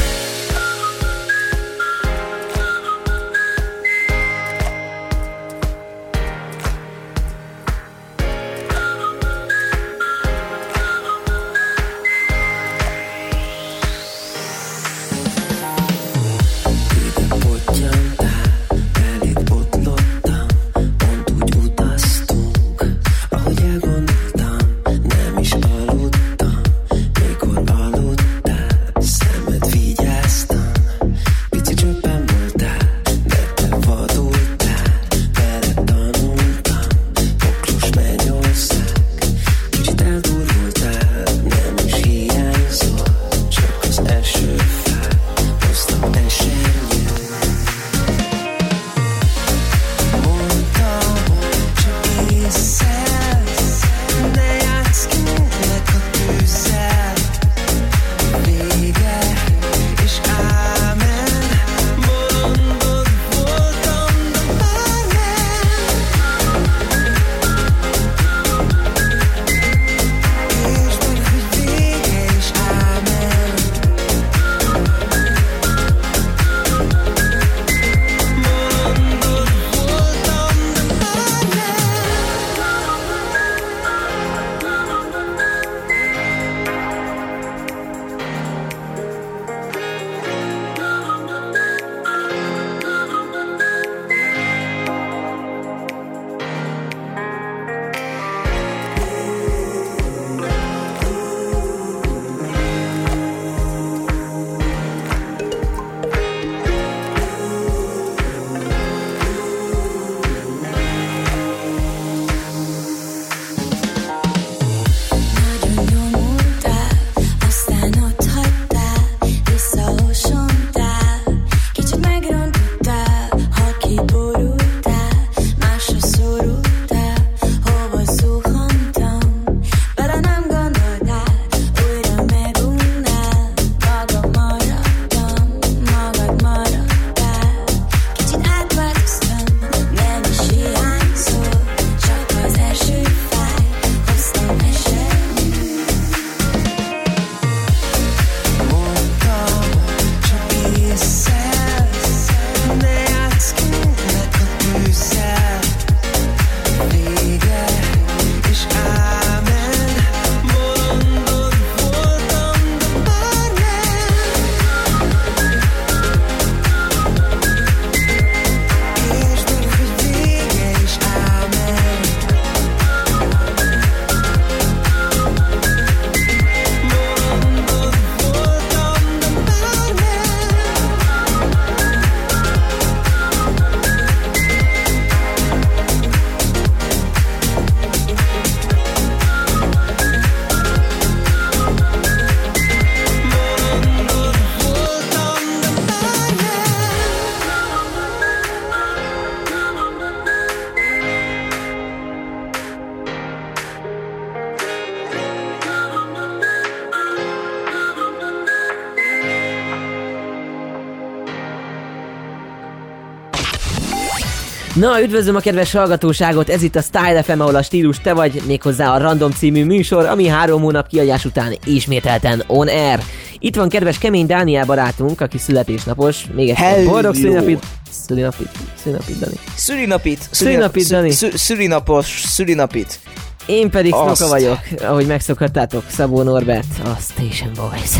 A: Na, üdvözlöm a kedves hallgatóságot, ez itt a Style FM, ahol a stílus te vagy, méghozzá a Random című műsor, ami három hónap kiadás után ismételten on air. Itt van kedves Kemény Dániel barátunk, aki születésnapos, még
B: Hello.
A: boldog szülinapit, szülinapit, szülinapit, Dani.
B: Szülinapit.
A: Szülinapit, Dani.
B: szü- Szülinapos, szülinapit.
A: Én pedig
B: Azt.
A: Snoka vagyok, ahogy megszokhattátok, Szabó Norbert, a Station Boys.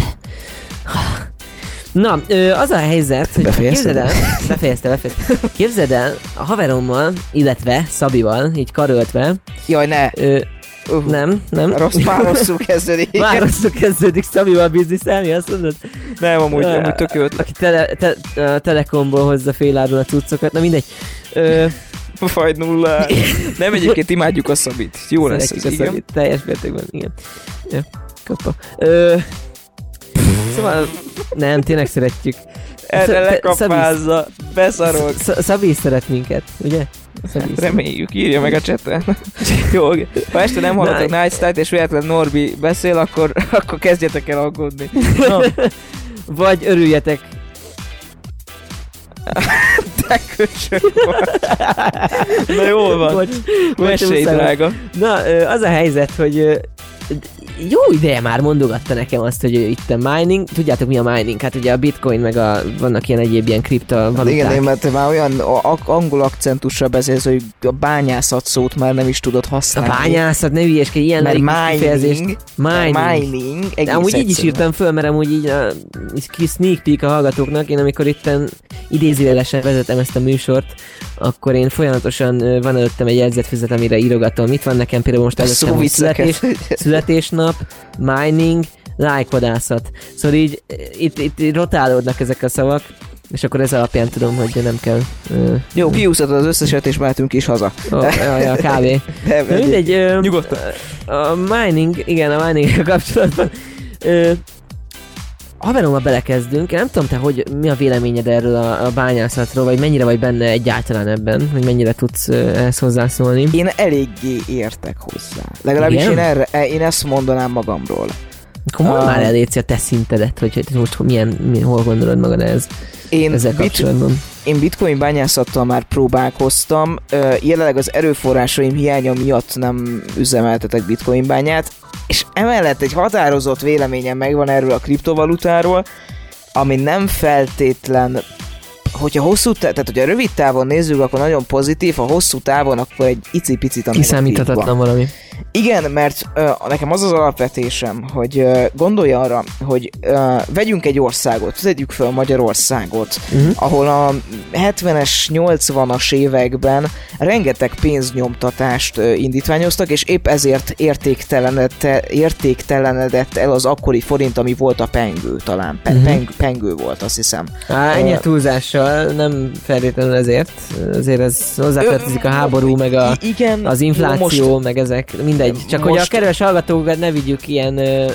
A: Na, ö, az a helyzet, hogy
B: Befejezted?
A: képzeld el, befejezte, befejezte. Képzeld el, a haverommal, illetve Szabival, így karöltve,
B: Jaj, ne.
A: ö,
B: Uh,
A: nem, nem,
B: Rossz, már rosszul kezdődik. *laughs*
A: már rosszul kezdődik Szabival bizniszelni, azt mondod?
B: Nem, amúgy,
A: Ö,
B: amúgy tök jó ötlet.
A: Aki tele, te, a Telekomból hozza féláron a cuccokat, na mindegy. Ö,
B: Vagy nulla. Nem, egyébként imádjuk a Szabit. Jó lesz ez,
A: a
B: igen.
A: Szabit, teljes mértékben, igen. Ja, kappa. Ö, szóval, nem, tényleg szeretjük.
B: Erre lekapázza, beszarok.
A: Sz- Szabi szeret minket, ugye? Is
B: Reméljük, írja meg a cseten. *laughs* Jó, ha este nem hallatok Night Style-t, és véletlen Norbi beszél, akkor, *laughs* akkor kezdjetek el aggódni. Na, *laughs*
A: Vagy örüljetek.
B: te köcsög. Na jól van.
A: Bocs,
B: Mesélj, drága.
A: Na, az a helyzet, hogy jó ideje már mondogatta nekem azt, hogy itt a mining, tudjátok mi a mining? Hát ugye a bitcoin meg a, vannak ilyen egyéb ilyen kriptovaluták.
B: Igen, én, mert te már olyan a- a- angol akcentussal beszélsz, hogy a bányászat szót már nem is tudod
A: a
B: használni.
A: bányászat, ne hülyeskedj, ilyen lelki kifejezést.
B: mining,
A: Mining.
B: mining,
A: De
B: egész
A: amúgy így is írtam föl, mert amúgy így a kis sneak peek a hallgatóknak, én amikor itten idézőjelesen vezetem ezt a műsort, akkor én folyamatosan van előttem egy jegyzetfüzet, amire írogatom. Mit van nekem például most
B: A
A: előttem, születés, születésnap, mining, lájkodászat. Szóval így itt, itt, itt rotálódnak ezek a szavak, és akkor ez alapján tudom, hogy nem kell... Ö,
B: Jó, kiúszhatod az összeset, és mehetünk is haza.
A: ó, ja, ja, kávé. Na mindegy, ö,
B: Nyugodtan.
A: a mining, igen, a mining kapcsolatban. Ö, haverommal belekezdünk, én nem tudom te, hogy mi a véleményed erről a, a bányászatról, vagy mennyire vagy benne egyáltalán ebben, hogy mennyire tudsz ehhez hozzászólni.
B: Én eléggé értek hozzá. Legalábbis
A: Igen?
B: én, erre, e- én ezt mondanám magamról.
A: Akkor mondd már el, Léci, a te szintedet, hogy, hogy most milyen, mi, hol gondolod magad ez,
B: Én,
A: ezzel
B: bit,
A: kapcsolatban.
B: én bitcoin bányászattal már próbálkoztam, jelenleg az erőforrásaim hiánya miatt nem üzemeltetek bitcoin bányát, és emellett egy határozott véleményem megvan erről a kriptovalutáról, ami nem feltétlen hogyha hosszú, tá- tehát hogyha rövid távon nézzük, akkor nagyon pozitív, ha hosszú távon, akkor egy icipicit a.
A: Kiszámíthatatlan valami.
B: Igen, mert ö, nekem az az alapvetésem, hogy ö, gondolj arra, hogy ö, vegyünk egy országot, tegyük fel Magyarországot,
A: Uh-huh.
B: ahol a 70-es, 80-as években rengeteg pénznyomtatást ö, indítványoztak, és épp ezért értéktelenedett, értéktelenedett el az akkori forint, ami volt a pengő talán. Pe-
A: Mhm.
B: peng, pengő volt, azt hiszem.
A: Á, ennyi a túlzással, nem feltétlenül ezért. Azért ez hozzátartozik a háború, meg a,
B: igen,
A: az infláció, most, meg ezek, mindegy. Csak hogy a
B: most-
A: kedves hallgatókat ne vigyük ilyen ö,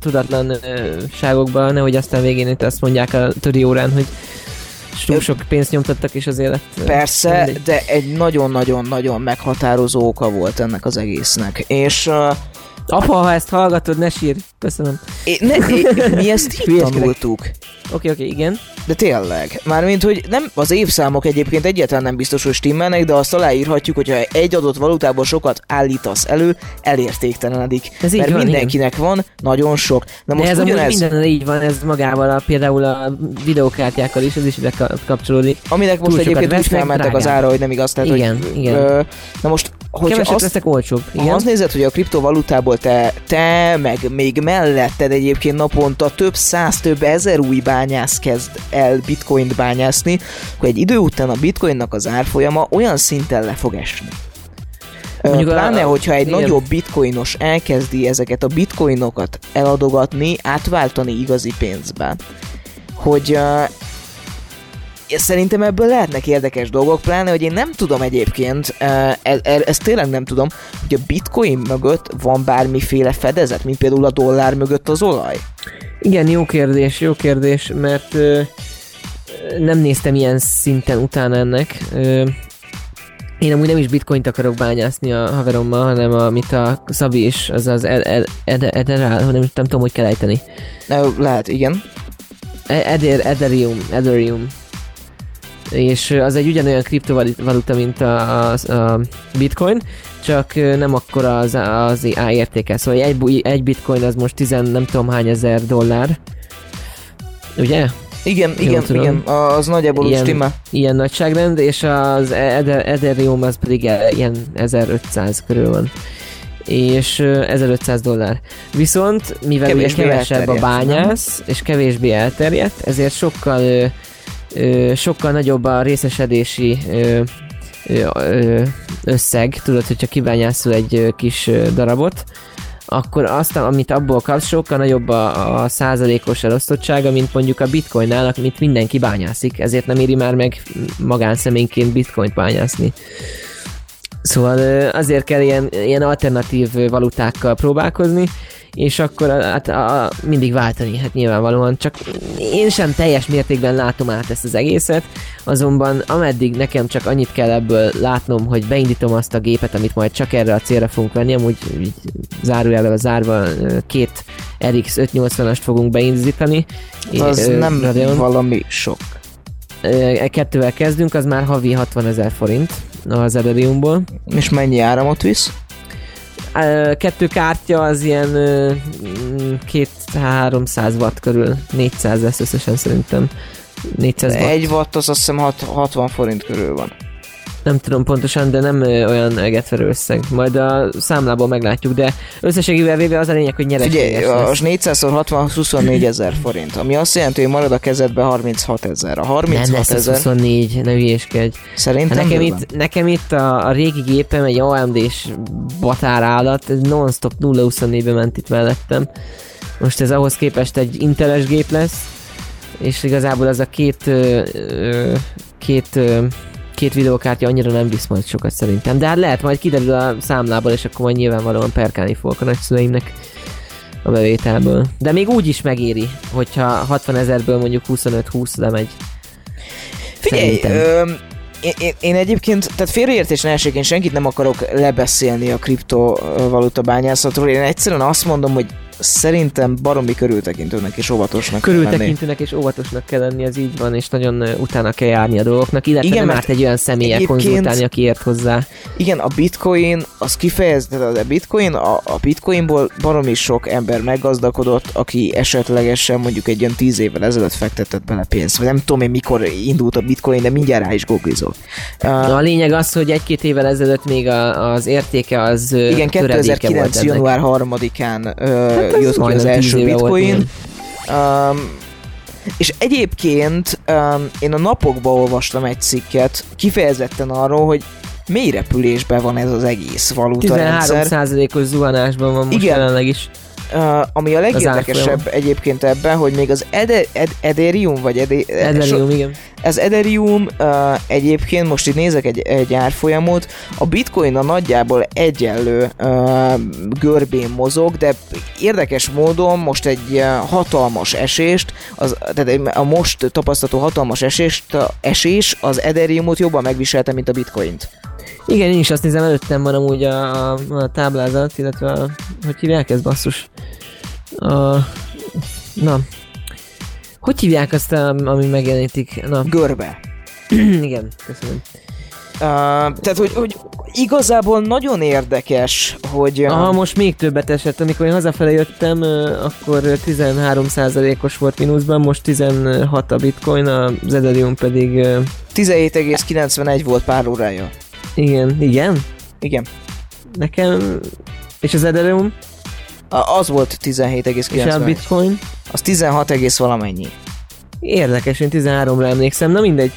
A: tudatlanságokba, nehogy aztán végén itt azt mondják a töri órán, hogy túl sok pénzt nyomtattak, és azért lett... ö,
B: Persze,
A: mindegy.
B: de egy nagyon-nagyon-nagyon meghatározó oka volt ennek az egésznek. És uh,
A: Apa, ha ezt hallgatod, ne sírj. Köszönöm.
B: é, ne, é, mi ezt így tanultuk.
A: Oké, oké, igen.
B: De tényleg. Mármint, hogy nem, az évszámok egyébként egyáltalán nem biztos, hogy stimmelnek, de azt aláírhatjuk, hogyha egy adott valutából sokat állítasz elő, elértéktelenedik.
A: Ez így
B: Mert
A: van,
B: mindenkinek van nagyon sok. Na
A: De
B: most
A: ez amúgy
B: ugyanez,
A: minden így van, ez magával a, például a videókártyákkal is, ez is ide ka- kapcsolódik.
B: aminek most
A: túl
B: egyébként úgy felmentek az ára, hogy nem igaz. Tehát,
A: Igen,
B: hogy,
A: igen.
B: Ö, na most, hogyha
A: Kevesek
B: azt
A: lesznek olcsóbb.
B: Ha
A: Igen.
B: azt nézed, hogy a kriptovalutából te, te, meg még melletted egyébként naponta több száz, több ezer új bányász kezd el bitcoint bányászni, akkor egy idő után a bitcoinnak az árfolyama olyan szinten le fog esni.
A: Mondjuk a-
B: Pláne, hogyha egy
A: igen.
B: nagyobb bitcoinos elkezdi ezeket a bitcoinokat eladogatni, átváltani igazi pénzbe, hogy szerintem ebből lehetnek érdekes dolgok, pláne, hogy én nem tudom egyébként, uh, e- e- ezt tényleg nem tudom, hogy a bitcoin mögött van bármiféle fedezet, mint például a dollár mögött az olaj.
A: Igen, jó kérdés, jó kérdés, mert ö, nem néztem ilyen szinten utána ennek. Ö, én amúgy nem is bitcoint akarok bányászni a haverommal, hanem amit a Szabi is, az az ed, ed, ed, Ederál, nem, nem tudom, hogy kell ejteni.
B: Lehet, igen.
A: E- Eder, Ethereum, Ethereum. És az egy ugyanolyan kriptovaluta, mint a, a, a bitcoin, csak nem akkor az, az A értéke. Szóval egy, egy bitcoin az most 10 nem tudom hány ezer dollár. Ugye?
B: Igen,
A: Jól
B: igen,
A: tudom.
B: igen, az nagyjából
A: Ilyen-
B: stimmel.
A: Ilyen nagyságrend, és az Eder- Ethereum az pedig e- ilyen 1500 körül van. És ö, 1500 dollár. Viszont, mivel ugye
B: Kevésbé
A: kevesebb a bányász, és kevésbé elterjedt, ezért sokkal sokkal nagyobb a részesedési ö, ö, összeg, tudod, hogyha kibányászol egy kis darabot, akkor azt, amit abból kapsz, sokkal nagyobb a, a százalékos elosztottsága, mint mondjuk a bitcoinnál, amit mindenki bányászik, ezért nem éri már meg magánszemélyként bitcoint bányászni. Szóval azért kell ilyen, ilyen alternatív valutákkal próbálkozni, és akkor hát a, a, mindig váltani, hát nyilvánvalóan, csak én sem teljes mértékben látom át ezt az egészet, azonban ameddig nekem csak annyit kell ebből látnom, hogy beindítom azt a gépet, amit majd csak erre a célra fogunk venni, amúgy így zárójelvel zárva két RX 580-ast fogunk beindítani.
B: Az
A: Ö,
B: nem
A: Radeon.
B: valami sok.
A: E kettővel kezdünk, az már havi 60 ezer forint az Ethereumból.
B: És mennyi áramot visz?
A: Kettő kártya az ilyen ö, mm, két 300 watt körül, 400 lesz összesen szerintem. 400 watt.
B: Egy watt az azt hiszem hat- 60 forint körül van.
A: Nem tudom pontosan, de nem olyan egetverő összeg. Majd a számlából meglátjuk, de összességével véve az a lényeg, hogy nyereséges lesz.
B: az 400 60 az 24 ezer forint, ami azt jelenti, hogy marad a kezedbe 36 ezer. A
A: Nem
B: 36
A: lesz az
B: ezer
A: 24, ne hülyéskedj.
B: szerintem
A: Hát nekem,
B: bőven.
A: itt, nekem itt a, a régi gépem egy AMD-s batár állat, ez non-stop 0-24-be ment itt mellettem. Most ez ahhoz képest egy inteles gép lesz, és igazából az a két, ö, ö, két, ö, két videókártya annyira nem visz majd sokat szerintem. De hát lehet, majd kiderül a számlából, és akkor majd nyilvánvalóan perkálni fogok a nagyszüleimnek a bevételből. De még úgy is megéri, hogyha 60 ezerből mondjuk 25-20 lemegy.
B: Figyelj, ö, én, én, én egyébként, tehát félreértés ne essék, én senkit nem akarok lebeszélni a kriptovaluta bányászatról, én egyszerűen azt mondom, hogy szerintem baromi körültekintőnek és óvatosnak kell.
A: Körültekintőnek és óvatosnak kell lenni, ez így van, és nagyon utána kell járni a dolgoknak, illetve
B: Igen,
A: nem árt egy olyan
B: egyébként-
A: konzultálni, aki ért hozzá.
B: Igen, a bitcoin, az kifejezetten a bitcoin, a, a bitcoinból baromi sok ember meggazdagodott, aki esetlegesen mondjuk egy olyan tíz évvel ezelőtt fektetett bele pénzt, vagy nem tudom én mikor indult a bitcoin, de mindjárt rá is googlizok. Uh,
A: a lényeg az, hogy egy-két évvel ezelőtt még a, az értéke az
B: igen,
A: töredéke
B: 2009.
A: volt
B: január 3-án uh,
A: Hát
B: jött ki az első
A: volt,
B: bitcoin. Um, és egyébként um, én a napokban olvastam egy cikket, kifejezetten arról, hogy mély repülésben van ez az egész valuta rendszer.
A: 13%-os zuhanásban van most.
B: Igen.
A: jelenleg is.
B: Uh, ami a legérdekesebb egyébként ebben, hogy még az Ede, Ed, Ethereum, vagy Ede,
A: Ethereum, igen.
B: ez Ethereum uh, egyébként, most itt nézek egy, egy árfolyamot, a bitcoin a nagyjából egyenlő uh, görbén mozog, de érdekes módon most egy uh, hatalmas esést, az, tehát a most tapasztalható hatalmas esést, a esés az Ethereumot jobban megviselte, mint a bitcoint.
A: Igen, én is azt nézem, előttem van amúgy a, a, a táblázat, illetve a, hogy hívják ezt basszus? A, na, hogy hívják azt, a, ami megjelenítik? Na,
B: Görbe. *clears throat*
A: igen, köszönöm.
B: Uh, tehát, hogy, hogy igazából nagyon érdekes, hogy... uh,
A: Aha, most még többet esett. Amikor én hazafele jöttem, akkor ö, 13%-os volt mínuszban, most 16 a bitcoin, az Ethereum pedig ö,
B: 17,91 volt pár órája.
A: Igen, igen,
B: Igen.
A: nekem és az Ethereum
B: A- Az volt
A: és a
B: 17,91.
A: bitcoin.
B: Az 16 egész valamennyi.
A: Érdekes, én 13-ra emlékszem, na mindegy.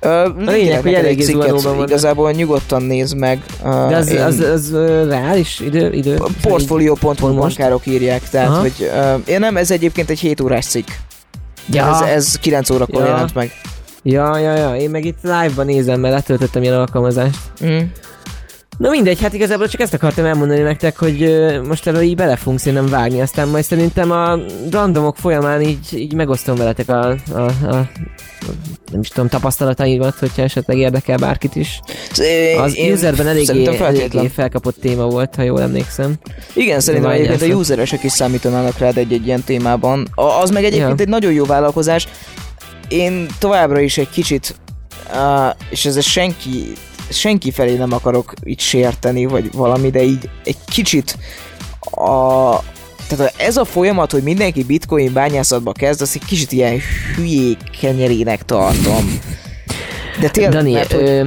B: Ö,
A: lényeg, hogy eléggé zuhanóban van.
B: Igazából nyugodtan nézd meg. Uh,
A: De az, az, az ö, reális idő? idő
B: Portfolio.hu bankárok írják, tehát
A: Aha.
B: hogy uh, én nem, ez egyébként egy 7 órás cikk.
A: Ja.
B: Ez, ez 9 órakor
A: Ja.
B: jelent meg.
A: Ja, ja, ja, én meg itt live-ban nézem, mert letöltöttem ilyen alkalmazást.
B: Mm.
A: Na mindegy, hát igazából csak ezt akartam elmondani nektek, hogy ö, most erről így bele fogunk szerintem vágni, aztán majd szerintem a randomok folyamán így, így megosztom veletek a, a, a, nem is tudom, tapasztalataimat, hogyha esetleg érdekel bárkit is. Az
B: Én
A: userben eléggé, eléggé felkapott téma volt, ha jól emlékszem.
B: Igen, szerintem egyébként a useresek is számítanának rád egy-egy ilyen témában. A- Az meg egyébként
A: Ja.
B: egy nagyon jó vállalkozás. Én továbbra is egy kicsit, uh, és ez senki, senki felé nem akarok itt sérteni, vagy valami, de így egy kicsit a, tehát ez a folyamat, hogy mindenki bitcoin bányászatba kezd, azt egy kicsit ilyen hülyék kenyerének tartom. De tényleg,
A: Dani,
B: mert, hogy
A: ö,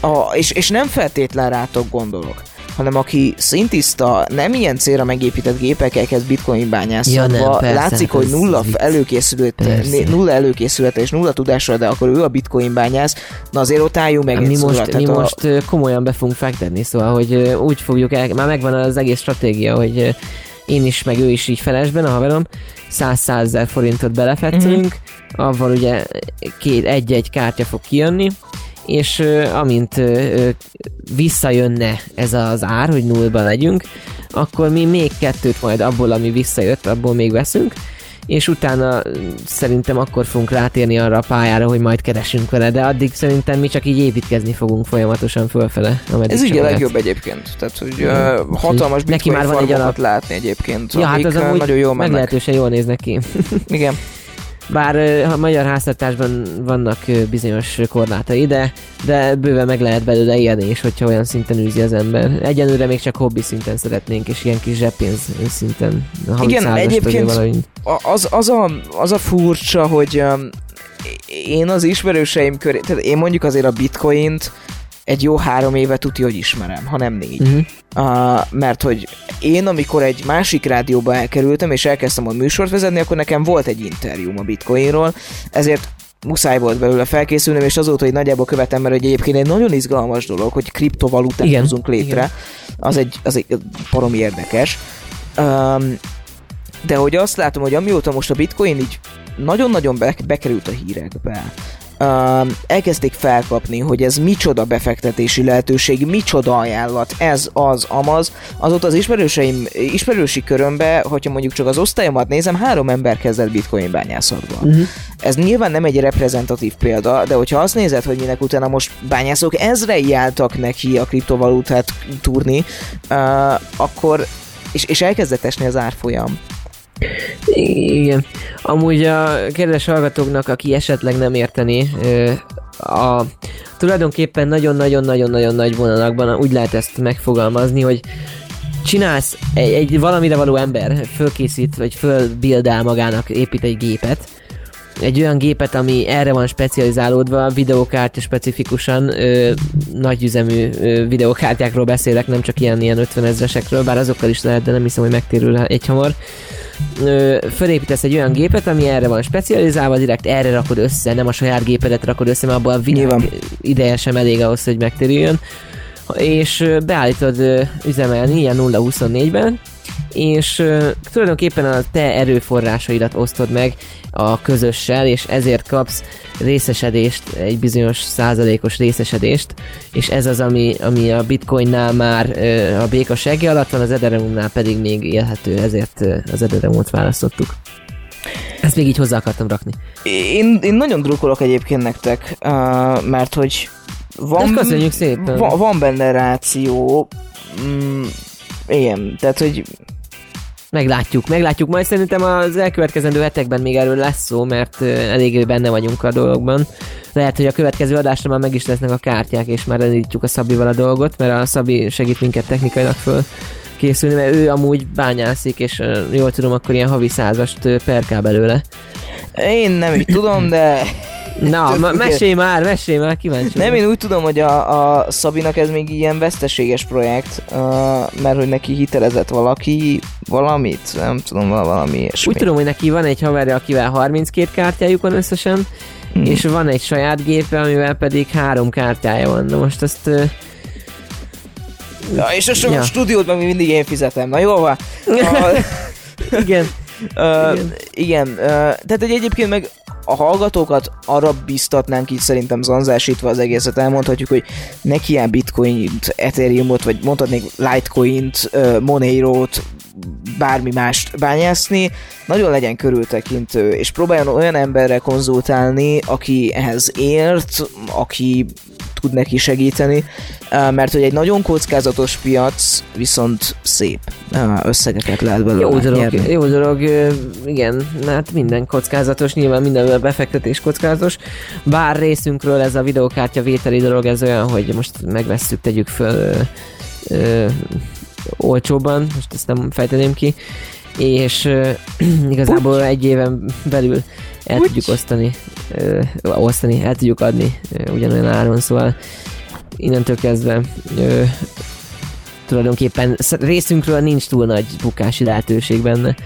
B: a, és, és nem feltétlen rátok gondolok, hanem aki szintiszta, nem ilyen célra megépített gépekkel kezd bitcoin
A: Ja,
B: bányászatba,
A: nem, persze,
B: látszik,
A: hát
B: hogy nulla előkészület,
A: Persze.
B: nulla előkészülete és nulla tudásra, de akkor ő a bitcoin bányász, na azért ott álljunk meg
A: mi
B: egy
A: most,
B: szóra,
A: mi
B: a-
A: most komolyan be fogunk fektetni, szóval, hogy úgy fogjuk el, már megvan az egész stratégia, hogy én is, meg ő is így felesben, a haverom, 100 ezer forintot belefetszünk,
B: Mhm.
A: avval ugye két, egy-egy kártya fog kijönni, és amint visszajönne ez az ár, hogy nullba legyünk, akkor mi még kettőt majd abból, ami visszajött, abból még veszünk, és utána szerintem akkor fogunk rátérni arra a pályára, hogy majd keresünk vele, de addig szerintem mi csak így építkezni fogunk folyamatosan fölfele.
B: Ez ugye a legjobb egyébként, tehát hogy uh, hatalmas
A: Neki már van egy alap.
B: látni egyébként,
A: Ja, hát az amúgy
B: nagyon jól mennek.
A: meglehetősen jól néznek ki.
B: Igen. *laughs*
A: Bár ö, a magyar háztartásban vannak bizonyos korlátai, de, de bőven meg lehet belőle élni is, hogyha olyan szinten űzi az ember. Egyenlőre még csak hobbi szinten szeretnénk, és ilyen kis zseppénz szinten.
B: Igen, egyébként az, az, a, az a furcsa, hogy én az ismerőseim köré, tehát én mondjuk azért a bitcoint egy jó három éve tudja, hogy ismerem, ha nem négy.
A: Uh-huh.
B: Uh, mert hogy én, amikor egy másik rádióba elkerültem, és elkezdtem a műsort vezetni, akkor nekem volt egy interjúm a bitcoinról, ezért muszáj volt belőle felkészülnöm, és azóta, hogy nagyjából követem, mert egyébként egy nagyon izgalmas dolog, hogy kriptovalutát
A: Igen,
B: hozunk létre.
A: igen.
B: Az egy, az egy baromi érdekes. Um, de hogy azt látom, hogy amióta most a bitcoin így nagyon-nagyon be, bekerült a hírekbe, um, elkezdték felkapni, hogy ez micsoda befektetési lehetőség, micsoda ajánlat, ez az, amaz, azóta az ismerőseim, ismerősi körömbe, hogyha mondjuk csak az osztályomat nézem, három ember kezdett bitcoin bányászatba.
A: Uh-huh.
B: Ez nyilván nem egy reprezentatív példa, de hogyha azt nézed, hogy minek utána most bányászok ezrei álltak neki a kriptovalutát túrni, uh, akkor és, és elkezdett esni az árfolyam.
A: Igen. Amúgy a kedves hallgatóknak, aki esetleg nem érteni, a, tulajdonképpen nagyon-nagyon-nagyon-nagyon nagy vonalakban úgy lehet ezt megfogalmazni, hogy csinálsz egy, egy valamire való ember, fölkészít, vagy fölbildál magának, épít egy gépet, egy olyan gépet, ami erre van specializálódva, videokártya specifikusan, ö, nagyüzemű ö, videokártyákról beszélek, nem csak ilyen, ilyen 50 ezresekről, bár azokkal is lehet, de nem hiszem, hogy megtérül egy hamar. Ö, fölépítesz egy olyan gépet, ami erre van specializálva, direkt erre rakod össze, nem a saját gépedet rakod össze, mert abban a világ
B: Nyilván.
A: ideje sem elég ahhoz, hogy megtérüljön. És ö, beállítod ö, üzemelni ilyen 0-24-ben, és ö, tulajdonképpen a te erőforrásaidat osztod meg a közössel, és ezért kapsz részesedést, egy bizonyos százalékos részesedést, és ez az, ami, ami a bitcoinnál már a béka segge alatt van, az Ethereumnál pedig még élhető, ezért az Ethereumot választottuk. Ezt még így hozzá akartam rakni.
B: Én, én nagyon drukkolok egyébként nektek, uh, mert hogy van,
A: köszönjük szépen.
B: van, van benne ráció, mm, igen, tehát hogy
A: Meglátjuk, meglátjuk. Majd szerintem az elkövetkezendő hetekben még erről lesz szó, mert eléggé benne vagyunk a dologban. Lehet, hogy a következő adásra már meg is lesznek a kártyák, és már elindítjuk a Szabival a dolgot, mert a Szabi segít minket technikailag föl készülni, mert ő amúgy bányászik, és jól tudom, akkor ilyen havi százast ö, perkál belőle.
B: én nem így tudom, de
A: Na, ma- mesélj már, mesélj már, kíváncsi
B: nem, én úgy tudom, hogy a, a Szabinak ez még ilyen veszteséges projekt, uh, mert hogy neki hitelezett valaki valamit, nem tudom, vala- valami ilyesmi.
A: Úgy tudom, hogy neki van egy haverja, akivel 32 kártyájuk van összesen,
B: Hmm.
A: és van egy saját gépe, amivel pedig három kártyája van. Na most azt ö,
B: Ja, és a so-
A: Ja.
B: stúdiót meg mindig én fizetem, na jó van. A, *laughs*
A: igen,
B: Uh,
A: Igen.
B: igen, uh, tehát egy egyébként meg a hallgatókat arra biztatnánk így szerintem zanzásítva az egészet, elmondhatjuk, hogy ne ilyen bitcoint, ethereumot, vagy mondhatnék litecoint, monero-t, bármi mást bányászni, nagyon legyen körültekintő, és próbáljon olyan emberre konzultálni, aki ehhez ért, aki tud neki segíteni, ö, mert hogy egy nagyon kockázatos piac, viszont szép ö, összegeket lehet belőle
A: Jó dolog,
B: nyerni.
A: jó dolog, ö, igen, hát minden kockázatos, nyilván minden befektetés kockázatos. Bár részünkről ez a videokártya vételi dolog, ez olyan, hogy most megvesszük, tegyük föl ö, olcsóban, most ezt nem fejteném ki, és ö, *clears throat* igazából egy éven belül el
B: Úgy.
A: tudjuk osztani, ö, osztani, el tudjuk adni ö, ugyanolyan áron, szóval innentől kezdve ö, tulajdonképpen sz- részünkről nincs túl nagy bukási lehetőség benne.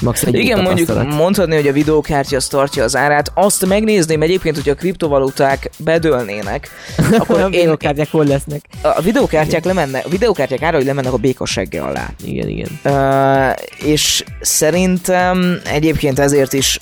A: Max egy
B: Igen, mondjuk mondhatni, hogy a videókártya az tartja az árát. Azt megnézném egyébként, hogy a kriptovaluták bedőlnének, *laughs* akkor
A: a
B: én,
A: videókártyák hol lesznek?
B: a videókártyák lemennek, a videókártyák ára, hogy lemennek a békasegge alá.
A: Igen, igen.
B: Uh, és szerintem egyébként ezért is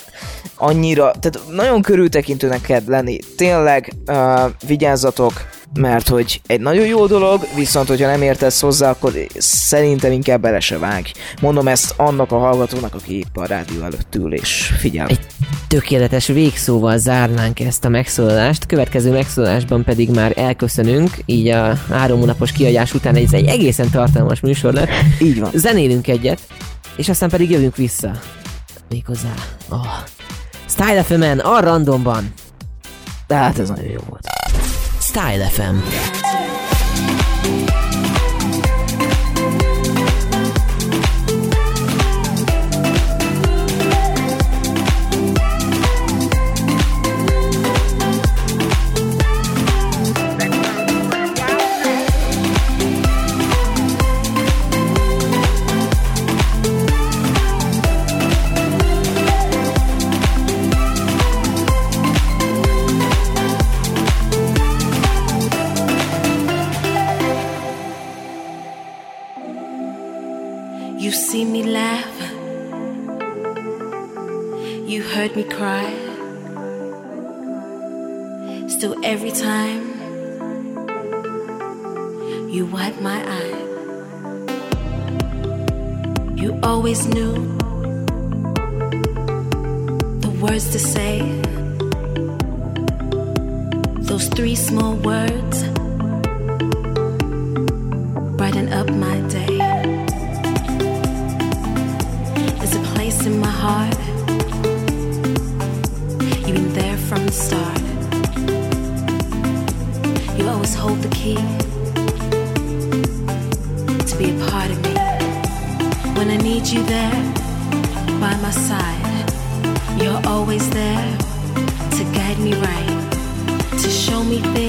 B: annyira, tehát nagyon körültekintőnek kell lenni. Tényleg uh, vigyázzatok, mert hogy egy nagyon jó dolog, viszont hogyha nem értesz hozzá, akkor szerintem inkább bele se vágj. Mondom ezt annak a hallgatónak, aki épp a rádió előtt ül és figyel.
A: Egy tökéletes végszóval zárnánk ezt a megszólalást, következő megszólalásban pedig már elköszönünk, így a három hónapos kiadás után ez egy egészen tartalmas műsor lett.
B: Így van.
A: Zenélünk egyet, és aztán pedig jövünk vissza. Méghozzá a Style FM-en, a randomban.
B: De hát ez nagyon jó volt.
C: Style FM.
D: Still, every time you wipe my eye, you always knew the words to say. Those three small words you there by my side, you're always there to guide me right, to show me things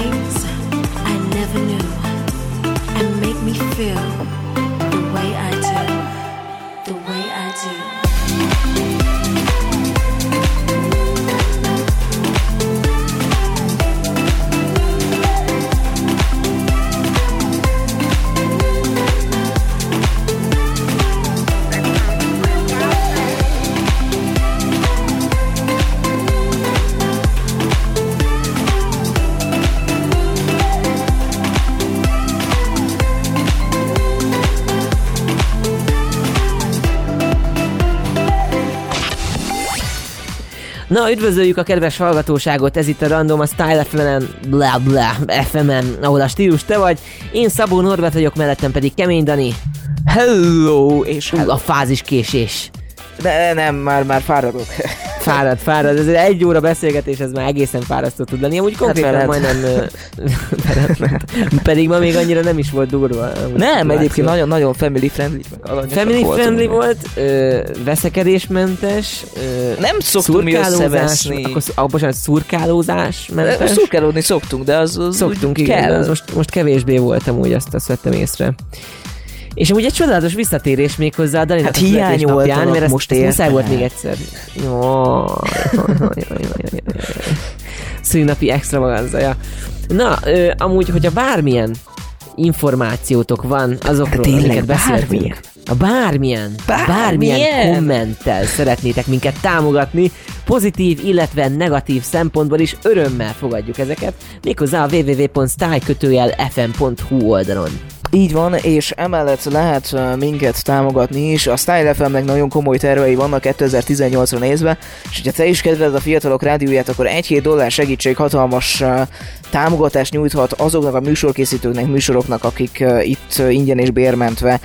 A: Na, üdvözöljük a kedves hallgatóságot, ez itt a Random, a Style FM-en, bla bla, FM-en, ahol a stílus te vagy. Én Szabó Norbert vagyok, mellettem pedig Kemény Dani.
B: Hello! És hello.
A: a fázis késés.
B: De nem, már, már fáradok.
A: Fárad, fárad, ez egy óra beszélgetés, ez már egészen fárasztó tud lenni. Amúgy konkrétan
B: veled.
A: majdnem... *laughs* pedig ma még annyira nem is volt durva.
B: Nem, egyébként nagyon-nagyon family friendly.
A: Family friendly volt, ö, veszekedésmentes, ö,
B: Nem szoktunk mi összeveszni.
A: akkor, ah, bocsánat, szurkálózás mentes.
B: Szurkálódni szoktunk, de az, az
A: Szoktunk, igen,
B: kell.
A: az most, most kevésbé voltam úgy, azt, azt vettem észre. És amúgy egy csodálatos visszatérés még hozzá a Daninak
B: Hát
A: születésnapján,
B: hiányoltalak,
A: mert ezt,
B: most
A: ezt muszáj volt még egyszer. Jó. Szülinapi extravaganzaja. Na, ö, amúgy, hogyha bármilyen információtok van azokról,
B: tényleg
A: amiket beszéltünk.
B: bármilyen.
A: A bármilyen,
B: Bármilyen.
A: bármilyen kommenttel szeretnétek minket támogatni, pozitív, illetve negatív szempontból is örömmel fogadjuk ezeket, méghozzá a www.style-fm.hu oldalon.
B: Így van, és emellett lehet minket támogatni is. A Style FM-nek nagyon komoly tervei vannak 2018-ra nézve, és hogyha te is kedveled a fiatalok rádióját, akkor 1-7 dollár segítség hatalmas támogatást nyújthat azoknak a műsorkészítőknek, műsoroknak, akik itt ingyen és bérmentve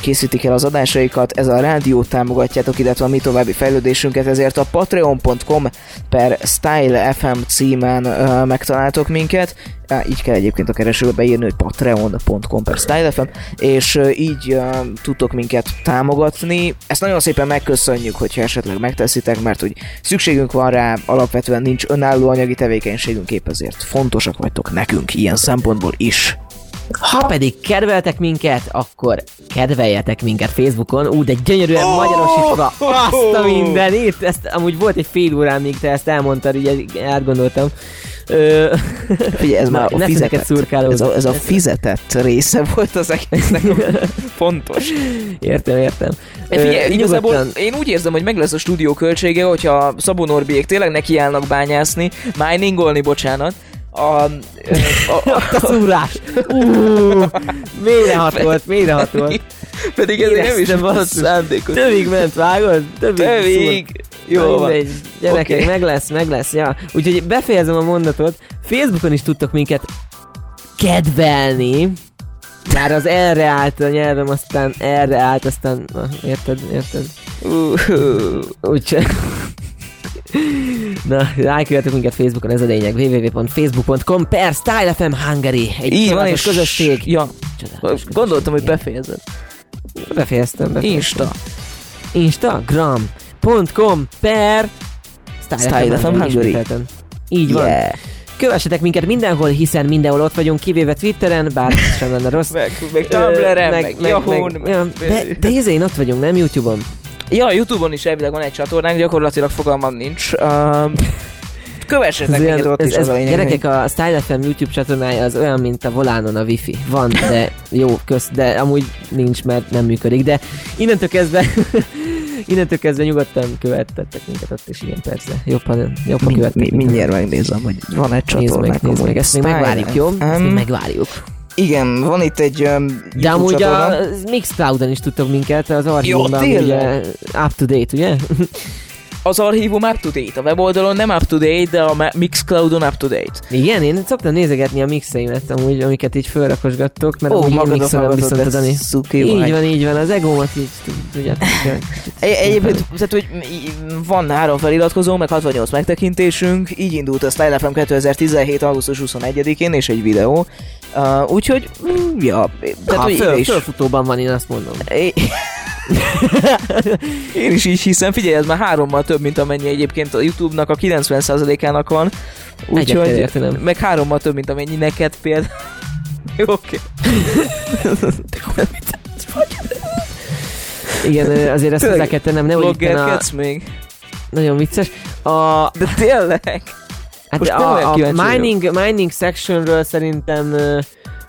B: készítik el az adásaikat. Ez a rádiót támogatjátok, illetve a mi további fejlődésünket, ezért a patreon.com per Style FM címen megtaláltok minket. Á, így kell egyébként a keresőbe beírni, hogy patreon.com per Style FM, és így ö, tudtok minket támogatni. Ezt nagyon szépen megköszönjük, hogyha esetleg megteszitek, mert hogy szükségünk van rá, alapvetően nincs önálló anyagi tevékenységünk, épp ezért fontosak vagytok nekünk ilyen szempontból is.
A: Ha pedig kedveltek minket, akkor kedveljetek minket Facebookon. Ú, de gyönyörűen oh! magyarosítva. Azt a mindenit! Ezt amúgy volt egy fél órán, míg te ezt elmondtad, így átgondoltam.
B: Figyelj, ez
A: Na,
B: már a
A: ne
B: fizetett, ez a, ez a fizetett része volt az egésznek. *laughs* Fontos.
A: Értem, értem.
B: Ö, Figyelj, igazából
A: nyugodtan-
B: én úgy érzem, hogy meg lesz a stúdió költsége, hogyha Szabó Norbiék tényleg nekiállnak bányászni, miningolni, bocsánat, a, *laughs* a, a,
A: a szúrás. Ú, mélyrehatott, mélyrehatott.
B: Pedig ez nem is volt szándékos.
A: Tövig ment, vágod? Tövig.
B: Tövig. Jó van.
A: Mindegy, gyerekek,
B: Oké.
A: meg lesz, meg lesz, ja. Úgyhogy befejezem a mondatot. Facebookon is tudtok minket kedvelni. Már az erre állt a nyelvem, aztán erre állt, aztán... Na, érted, érted? Úgyse. *laughs* Na, ráküldetek minket Facebookon, ez a lényeg. www.facebook.com per StyleFM Hungary. Egy
B: Így van, és
A: közösség.
B: Ja,
A: Csodálatos
B: gondoltam, hogy befejezed.
A: Befejeztem, befejeztem.
B: Insta.
A: Instagram.com per
B: Style FM Hungary.
A: Így van.
B: Yeah.
A: Kövessetek minket mindenhol, hiszen mindenhol ott vagyunk, kivéve Twitteren, bár sem lenne rossz. *laughs*
B: Meg, meg Tumblr-en, meg, meg Yahoo-n.
A: meg- ja, de, de izén ott vagyunk, nem Youtube-on.
B: Ja, Youtube-on is elvileg van egy csatornánk, gyakorlatilag fogalmam nincs. Uh, kövessetek
A: Ez,
B: minket ott
A: ez,
B: is,
A: ez,
B: az a lényeg.
A: gyerekek, a Style FM YouTube csatornája az olyan, mint a volánon a wifi. Van, de jó, kösz, de amúgy nincs, mert nem működik. De innentől kezdve, *laughs* innentől kezdve nyugodtan követtettek minket ott is, igen, persze. Jobb, ha, jobb, ha
B: Mi,
A: követtek
B: mi, mindjárt megnézem, hogy van egy
A: Nézd
B: csatornánk.
A: meg, nézd meg, ezt még megvárjuk, jó? Ezt még megvárjuk.
B: Igen, van itt egy um,
A: De amúgy
B: csatorna.
A: a Mixcloud-on is tudtok minket, az archívumban up to date, ugye?
B: Az archívum up to date, a weboldalon nem up to date, de a Mixcloudon up to date.
A: Igen, én szoktam nézegetni a mixeimet, amúgy, amiket így fölrakosgattok, mert
B: Ó,
A: amúgy én
B: hallgatod,
A: viszont
B: de
A: Dani. Így van, így van, az egómat így tud- tudjátok.
B: Egy, egyébként, tehát, hogy van három feliratkozó, meg 68 megtekintésünk, így indult a Style FM 2017. augusztus 21-én, és egy videó. Uh, úgyhogy, mm, ja, tehát,
A: Ha,
B: hogy
A: föl,
B: is,
A: fölfutóban van, én azt mondom. *laughs*
B: Én is így hiszem, figyelj, ez már hárommal több, mint amennyi egyébként a YouTube-nak a 90%-ának van. Úgyhogy, meg hárommal több, mint amennyi neked például. *laughs* Oké.
A: Igen, azért ezt hozzá kell tennem, nehogy itt a...
B: Még?
A: Nagyon vicces. A,
B: De tényleg?
A: hát
B: Most
A: a, a mining, mining sectionről szerintem ö,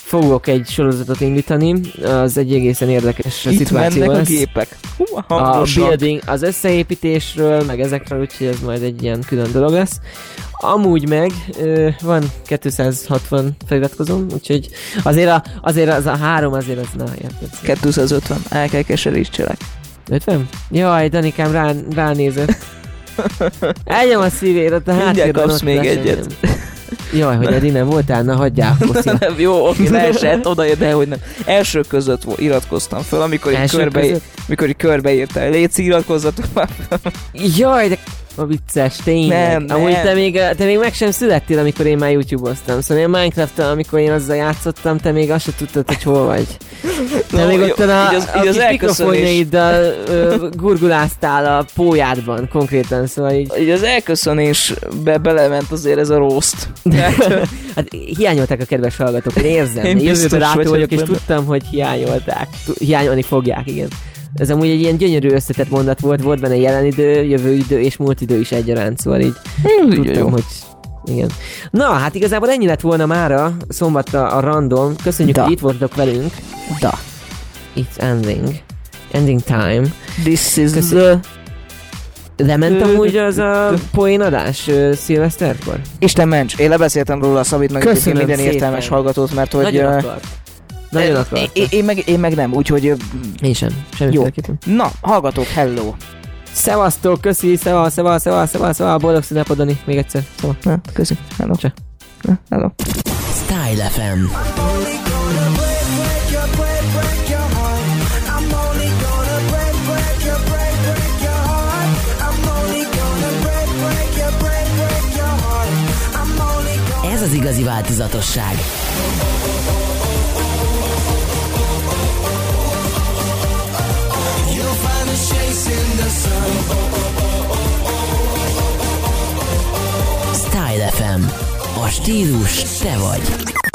A: fogok egy sorozatot indítani, az egy egészen érdekes
B: Itt
A: szituáció
B: mennek a
A: lesz.
B: gépek. Hú,
A: a
B: hangosak.
A: building, az összeépítésről, meg ezekről, úgyhogy ez majd egy ilyen külön dolog lesz. Amúgy meg van 260 feliratkozom, úgyhogy azért, a, azért az a három azért az, na érted.
B: 250. El kell keserítselek.
A: 50? Jaj, Danikám rá, ránézett. *laughs* Elnyom a szívét, ott a
B: Mindjárt kapsz még egyet.
A: Jaj, hogy Edi nem voltál, na hagyjál, Koszi.
B: Jó, oké, *laughs* leesett oda, de hogy nem. Első között vo- iratkoztam föl, amikor így, körbe, mikor így körbeírtál. Léci, iratkozzatok már.
A: Jaj, de a vicces, tényleg.
B: Nem,
A: Amúgy
B: nem.
A: Te, még, te még meg sem születtél, amikor én már YouTube-oztam. Szóval én minecraft amikor én azzal játszottam, te még azt se tudtad, hogy hol vagy. *laughs* Te
B: No,
A: még ott a,
B: így az-
A: a
B: így az
A: kis mikrofonjaiddal ö, gurguláztál a pójádban konkrétan, szóval így,
B: Így az elköszönésbe belement azért ez a. Tehát, *laughs*
A: hát hiányolták a kedves hallgatók, én érzem.
B: Én
A: Én jövőben
B: vagyok
A: és
B: benne.
A: tudtam, hogy hiányolták. Hiányolni fogják, igen. Ez amúgy egy ilyen gyönyörű összetett mondat volt, volt benne jelen idő, jövő idő és múlt idő is egyaránt, szóval így tudtam, hogy igen. Na, hát igazából ennyi lett volna mára szombatra a random. Köszönjük,
B: Da.
A: hogy itt voltatok velünk.
B: Da.
A: It's ending. Ending time.
B: This is
A: Köszönjük.
B: the...
A: Lement
B: Ö,
A: amúgy az a poénadás szilveszterkor?
B: Isten ments, én lebeszéltem róla a Szabit, meg
A: Köszönöm
B: minden
A: szépen.
B: értelmes hallgatót, mert hogy
A: Nagyon akart. Nagyon
B: Én,
A: akartam.
B: én, én, meg, én meg nem, úgyhogy
A: Én sem.
B: jó.
A: Semmiféleképpen.
B: Na, hallgatók, hello.
A: Szevasztok, köszi, szeva, szeva, szeva, szeva, szeva, boldog szünnapod, Dani. Még egyszer. Szeva.
B: Na, köszi. Hello.
A: Cseh.
B: Na, hello.
C: Style FM. Ez az igazi változatosság. Style FM. A stílus te vagy.